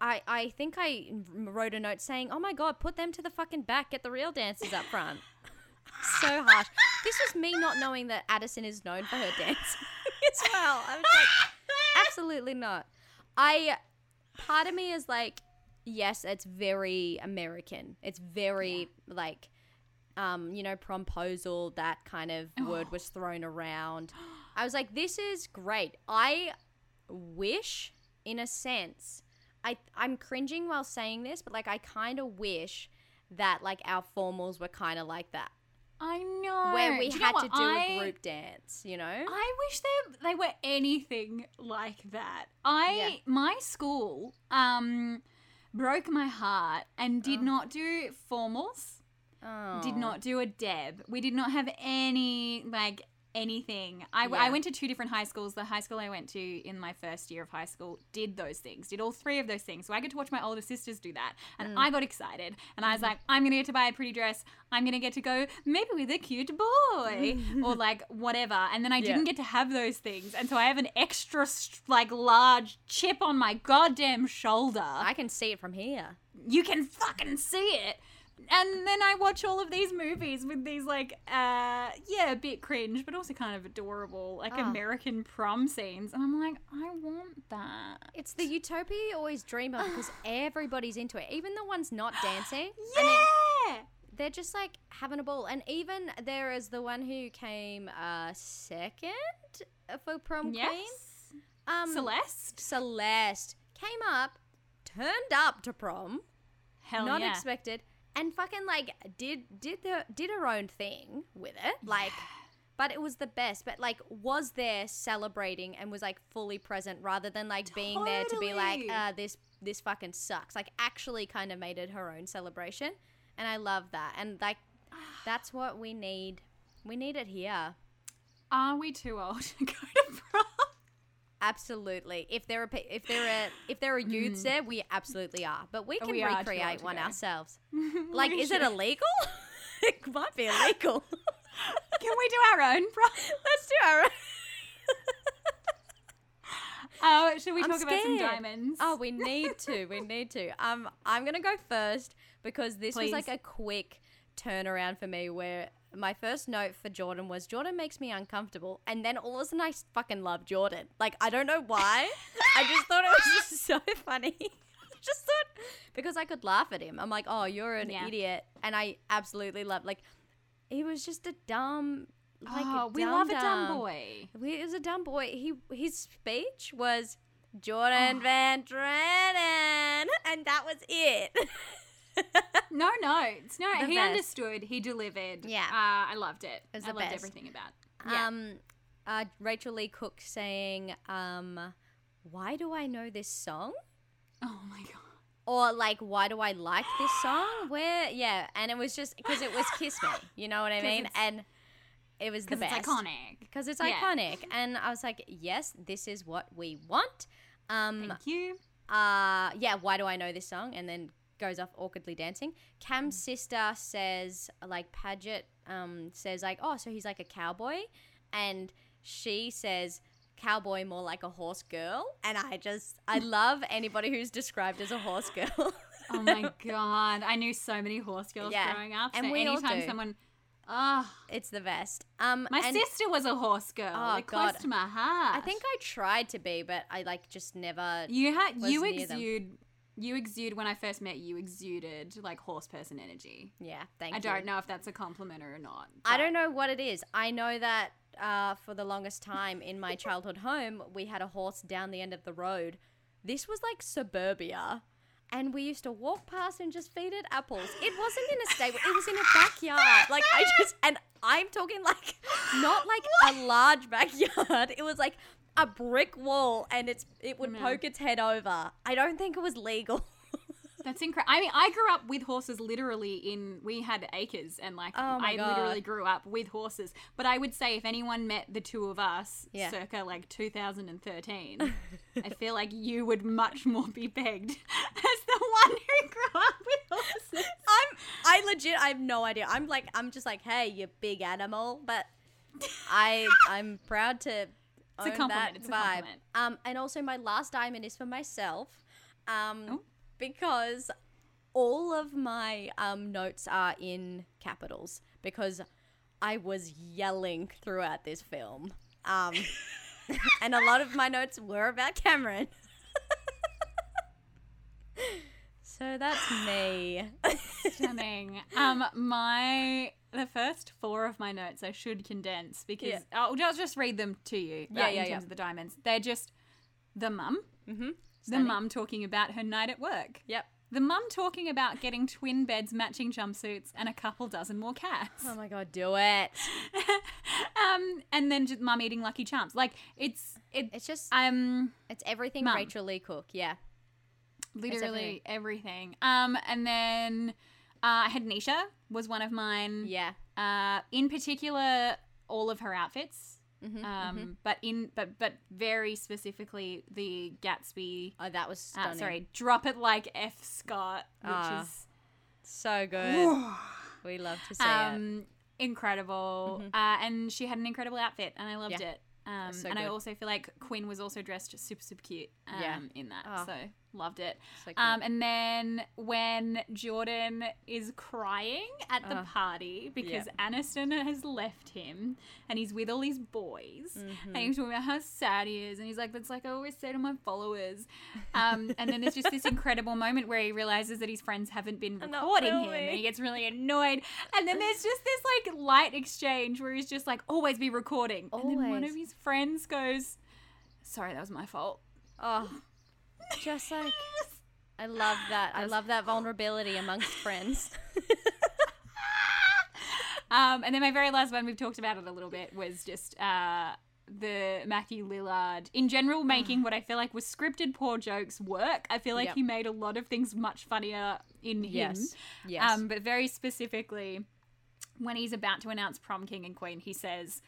I I think I wrote a note saying, "Oh my god, put them to the fucking back. Get the real dancers up front." [laughs] so harsh. This was me not knowing that Addison is known for her dancing [laughs] as well. I was like, [laughs] absolutely not. I part of me is like, yes, it's very American. It's very like um, you know, promposal, that kind of word was thrown around. I was like, this is great. I wish, in a sense, I I'm cringing while saying this, but like I kind of wish that like our formals were kind of like that, I know. where we Do had to do I- a group dance. You know? I wish they they were anything like that. I Yeah. my school um broke my heart and did Oh. not do formals. oh. Did not do a deb. We did not have any like anything. I, Yeah. I went to two different high schools. The high school I went to in my first year of high school did those things, did all three of those things. So I get to watch my older sisters do that. And Mm. I got excited. And I was like, I'm going to get to buy a pretty dress. I'm going to get to go maybe with a cute boy [laughs] or like whatever. And then I didn't get to have those things. And so I have an extra, like, large chip on my goddamn shoulder I can see it from here. you can fucking see it. And then I watch all of these movies with these like uh yeah, a bit cringe, but also kind of adorable, like Oh. American prom scenes. And I'm like, I want that. It's the utopia you always dream of because [sighs] everybody's into it. Even the ones not [gasps] dancing. It- Yeah. they're just like having a ball. And even there is the one who came uh second for prom queen. Yes. Um Celeste. Celeste came up, turned up to prom, Hell not yeah. expected, and fucking like did did the did her own thing with it. Like but it was the best. But like was there celebrating and was like fully present rather than like being there to be like, uh this this fucking sucks. Like actually kind of made it her own celebration. And I love that. And like that's what we need. We need it here. Are we too old to go to prom? Absolutely. If there are if there are if there are youths there, we absolutely are. But we can. We are too old recreate one ourselves. [laughs] Like, is it illegal? [laughs] it might be illegal. [laughs] Can we do our own? Let's do our. Uh, should we I'm talk about some diamonds? Oh, we need to. We need to. Um, I'm gonna go first because this was like a quick turnaround for me. Where my first note for Jordan was Jordan makes me uncomfortable, and then all of a sudden I fucking love Jordan. Like I don't know why. I just thought it was [laughs] just so funny. [laughs] just thought because I could laugh at him. I'm like, oh, you're an Yeah. idiot, and I absolutely love. Like he was just a dumb. Like oh, we dumb love a dumb dumb. boy. He was a dumb boy. He his speech was Jordan oh. Van Draanen, and that was it. [laughs] [laughs] No notes. No, The he best. understood. He delivered. Yeah. Uh, I loved it. was I the loved best. everything about it. Yeah. Um, uh, Rachael Leigh Cook saying, um, "Why do I know this song?" [laughs] oh my god. Or like, "Why do I like this song?" Where, yeah, and it was just because it was [laughs] "Kiss Me," you know what I mean? And it was the Because best it's iconic. because it's Yeah. iconic, and I was like, "Yes, this is what we want." Um, Thank you. uh yeah why do i know this song and then goes off awkwardly dancing cam's sister says like Padgett um says like oh so he's like a cowboy and she says cowboy more like a horse girl and i just i [laughs] love anybody who's described as a horse girl Oh my [laughs] god. I knew so many horse girls Yeah. growing up. And so we all anytime do. someone Oh, it's the best um my and sister was a horse girl. Oh, Like, close to my heart. i think i tried to be but i like just never you had you exude you exude when I first met you exuded like horse person energy. yeah thank you. I you don't know if that's a compliment or not. I don't know what it is. I know that uh, for the longest time in my childhood [laughs] home, we had a horse down the end of the road. This was like suburbia. And we used to walk past and just feed it apples. It wasn't in a stable, it was in a backyard. Like, I [laughs] just, and I'm talking like, not like a large backyard. It was like a brick wall and it's it would poke its head over. I don't think it was legal. [laughs] That's incredible. I mean, I grew up with horses literally in, we had acres and like, Oh I God. literally grew up with horses. But I would say if anyone met the two of us Yeah. circa like 2013, [laughs] I feel like you would much more be pegged [laughs] as the one who grew up with horses. I'm I legit I have no idea. I'm like I'm just like, hey, you big animal, but I I'm proud to It's a compliment, it's a compliment. Um and also my last diamond is for myself. Um Oh. because all of my um notes are in capitals because I was yelling throughout this film. Um [laughs] and a lot of my notes were about Cameron. [laughs] so that's me. [laughs] Stunning. Um, my the first four of my notes I should condense because Yeah. I'll just just read them to you. Yeah, uh, yeah, in yeah. terms of the diamonds, they're just the mum, mm-hmm. the mum talking about her night at work, Yep. the mum talking about getting twin beds, matching jumpsuits, and a couple dozen more cats. Oh my god, do it. [laughs] um, and then just mum eating Lucky Charms. Like it's it. It's just Um, it's everything Mum. Rachael Leigh Cook. Yeah. Literally everything. Um, and then uh, I had Nisha was one of mine. Yeah. Uh, in particular, all of her outfits. Mhm, Um, mhm. but in but but very specifically the Gatsby. Oh, that was Uh, sorry, drop it like F Scott, which Ah, is so good. we love to see it. um, incredible. Mhm. Uh, and she had an incredible outfit, and I loved Yeah. it. Um, so and I also feel like Quinn was also dressed super super cute. Um, Yeah. in that, Oh. so loved it. So cute. Um, and then when Jordan is crying at the Ugh. party because Yep. Aniston has left him and he's with all his boys Mhm. and he's talking about how sad he is and he's like, that's like I always say to my followers. Um, and then there's just this incredible moment where he realizes that his friends haven't been recording him and he gets really annoyed. And then there's just this like light exchange where he's just like, always be recording. And then one of his friends goes, sorry, that was my fault. oh, just [laughs] like I love that. I love that vulnerability amongst friends. [laughs] Um, and then my very last one, we've talked about it a little bit, was just uh, the Matthew Lillard. In general, making what I feel like was scripted poor jokes work. I feel like Yep. he made a lot of things much funnier in him. yes. Yes. Um, but very specifically, when he's about to announce prom king and queen, he says,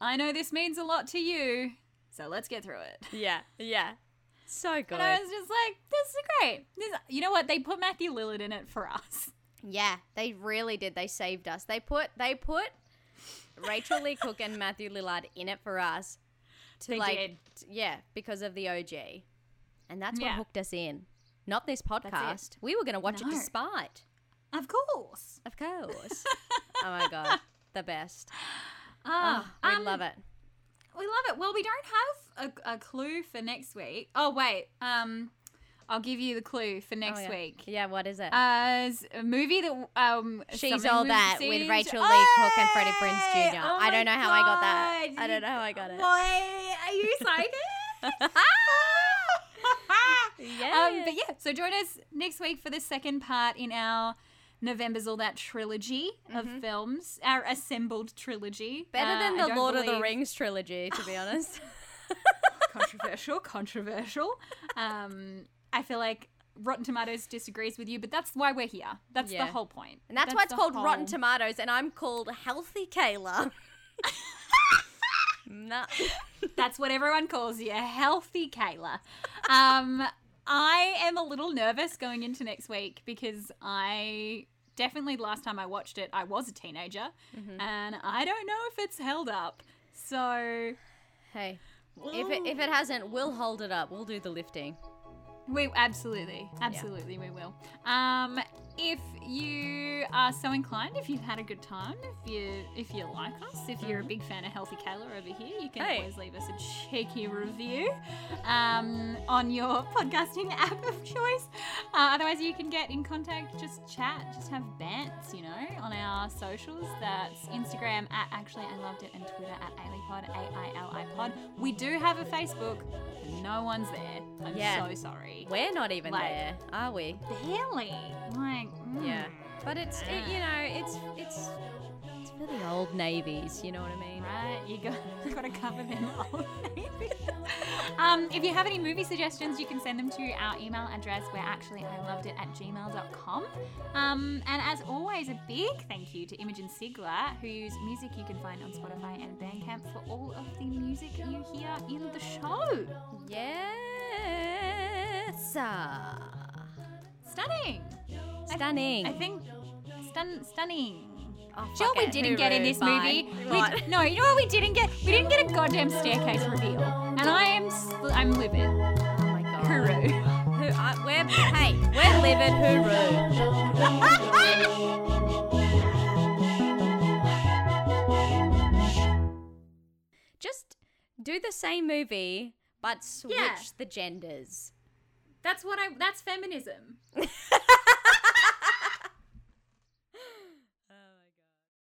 "I know this means a lot to you, so let's get through it." yeah. Yeah. So good. And I was just like, "This is great. This, you know what? They put Matthew Lillard in it for us." Yeah, they really did. They saved us. They put they put Rachael Leigh Cook and Matthew Lillard in it for us. To They like, did. yeah, because of the OG, and that's what Yeah. hooked us in. Not this podcast. We were going to watch No. it despite. Of course. Of course. oh my god, [laughs] the best. Ah, Oh, we um, love it. We love it. Well, we don't have a, a clue for next week. Oh wait, um, I'll give you the clue for next Oh, yeah. week. Yeah, what is it? As a movie that um, She's all that with Rachael Leigh Cook and Freddie Prinze Jr. Oh I don't know how I got that. I don't know how I got it. Boy, are you psychic? [laughs] yeah. [laughs] [laughs] Um, but yeah, so join us next week for the second part in our November's All That trilogy of films, our assembled trilogy. Mm-hmm. Better Uh, than I the Lord of the Rings trilogy, to be honest. [laughs] controversial, controversial. Um, I feel like Rotten Tomatoes disagrees with you, but that's why we're here. That's Yeah. the whole point. And that's, why it's called Rotten Tomatoes, and I'm called Healthy Kayla. [laughs] nah. That's what everyone calls you, healthy Kayla. Um, I am a little nervous going into next week because I definitely the last time I watched it, I was a teenager, Mm-hmm. and I don't know if it's held up. So Hey, if it, if it hasn't, we'll hold it up. We'll do the lifting. We absolutely, absolutely, we will. Um, if you are so inclined, if you've had a good time, if you if you like us, if you're a big fan of Healthy Kayla over here, you can Hey. always leave us a cheeky review um, on your [laughs] podcasting app of choice. Uh, otherwise, you can get in contact, just chat, just have bants, you know, on our socials. That's Instagram at actually I loved it and Twitter at AiliPod, A I L I Pod. We do have a Facebook. No one's there. I'm Yeah. so sorry. We're not even Like- there, are we? Barely. Like, mm. Yeah. But it's it, you know it's it's it's for the old navies. You know what I mean? Right, you got, [laughs] got to cover them [laughs] all. um, if you have any movie suggestions, you can send them to our email address where actually I loved it at gmail.com. Um, and as always, a big thank you to Imogen Sigler, whose music you can find on Spotify and Bandcamp for all of the music you hear in the show. Yes. Stunning. Stunning. I think stun, stunning. Oh, Do you know fuck what we didn't get in this fine. movie? We no, you know what we didn't get? We didn't get a goddamn staircase reveal, and I am sl- I'm livid. Oh my god. Hooroo. Who, uh, we're, hey, we're livid hooroo. Just do the same movie, but switch Yeah. the genders. That's what I. That's feminism. [laughs]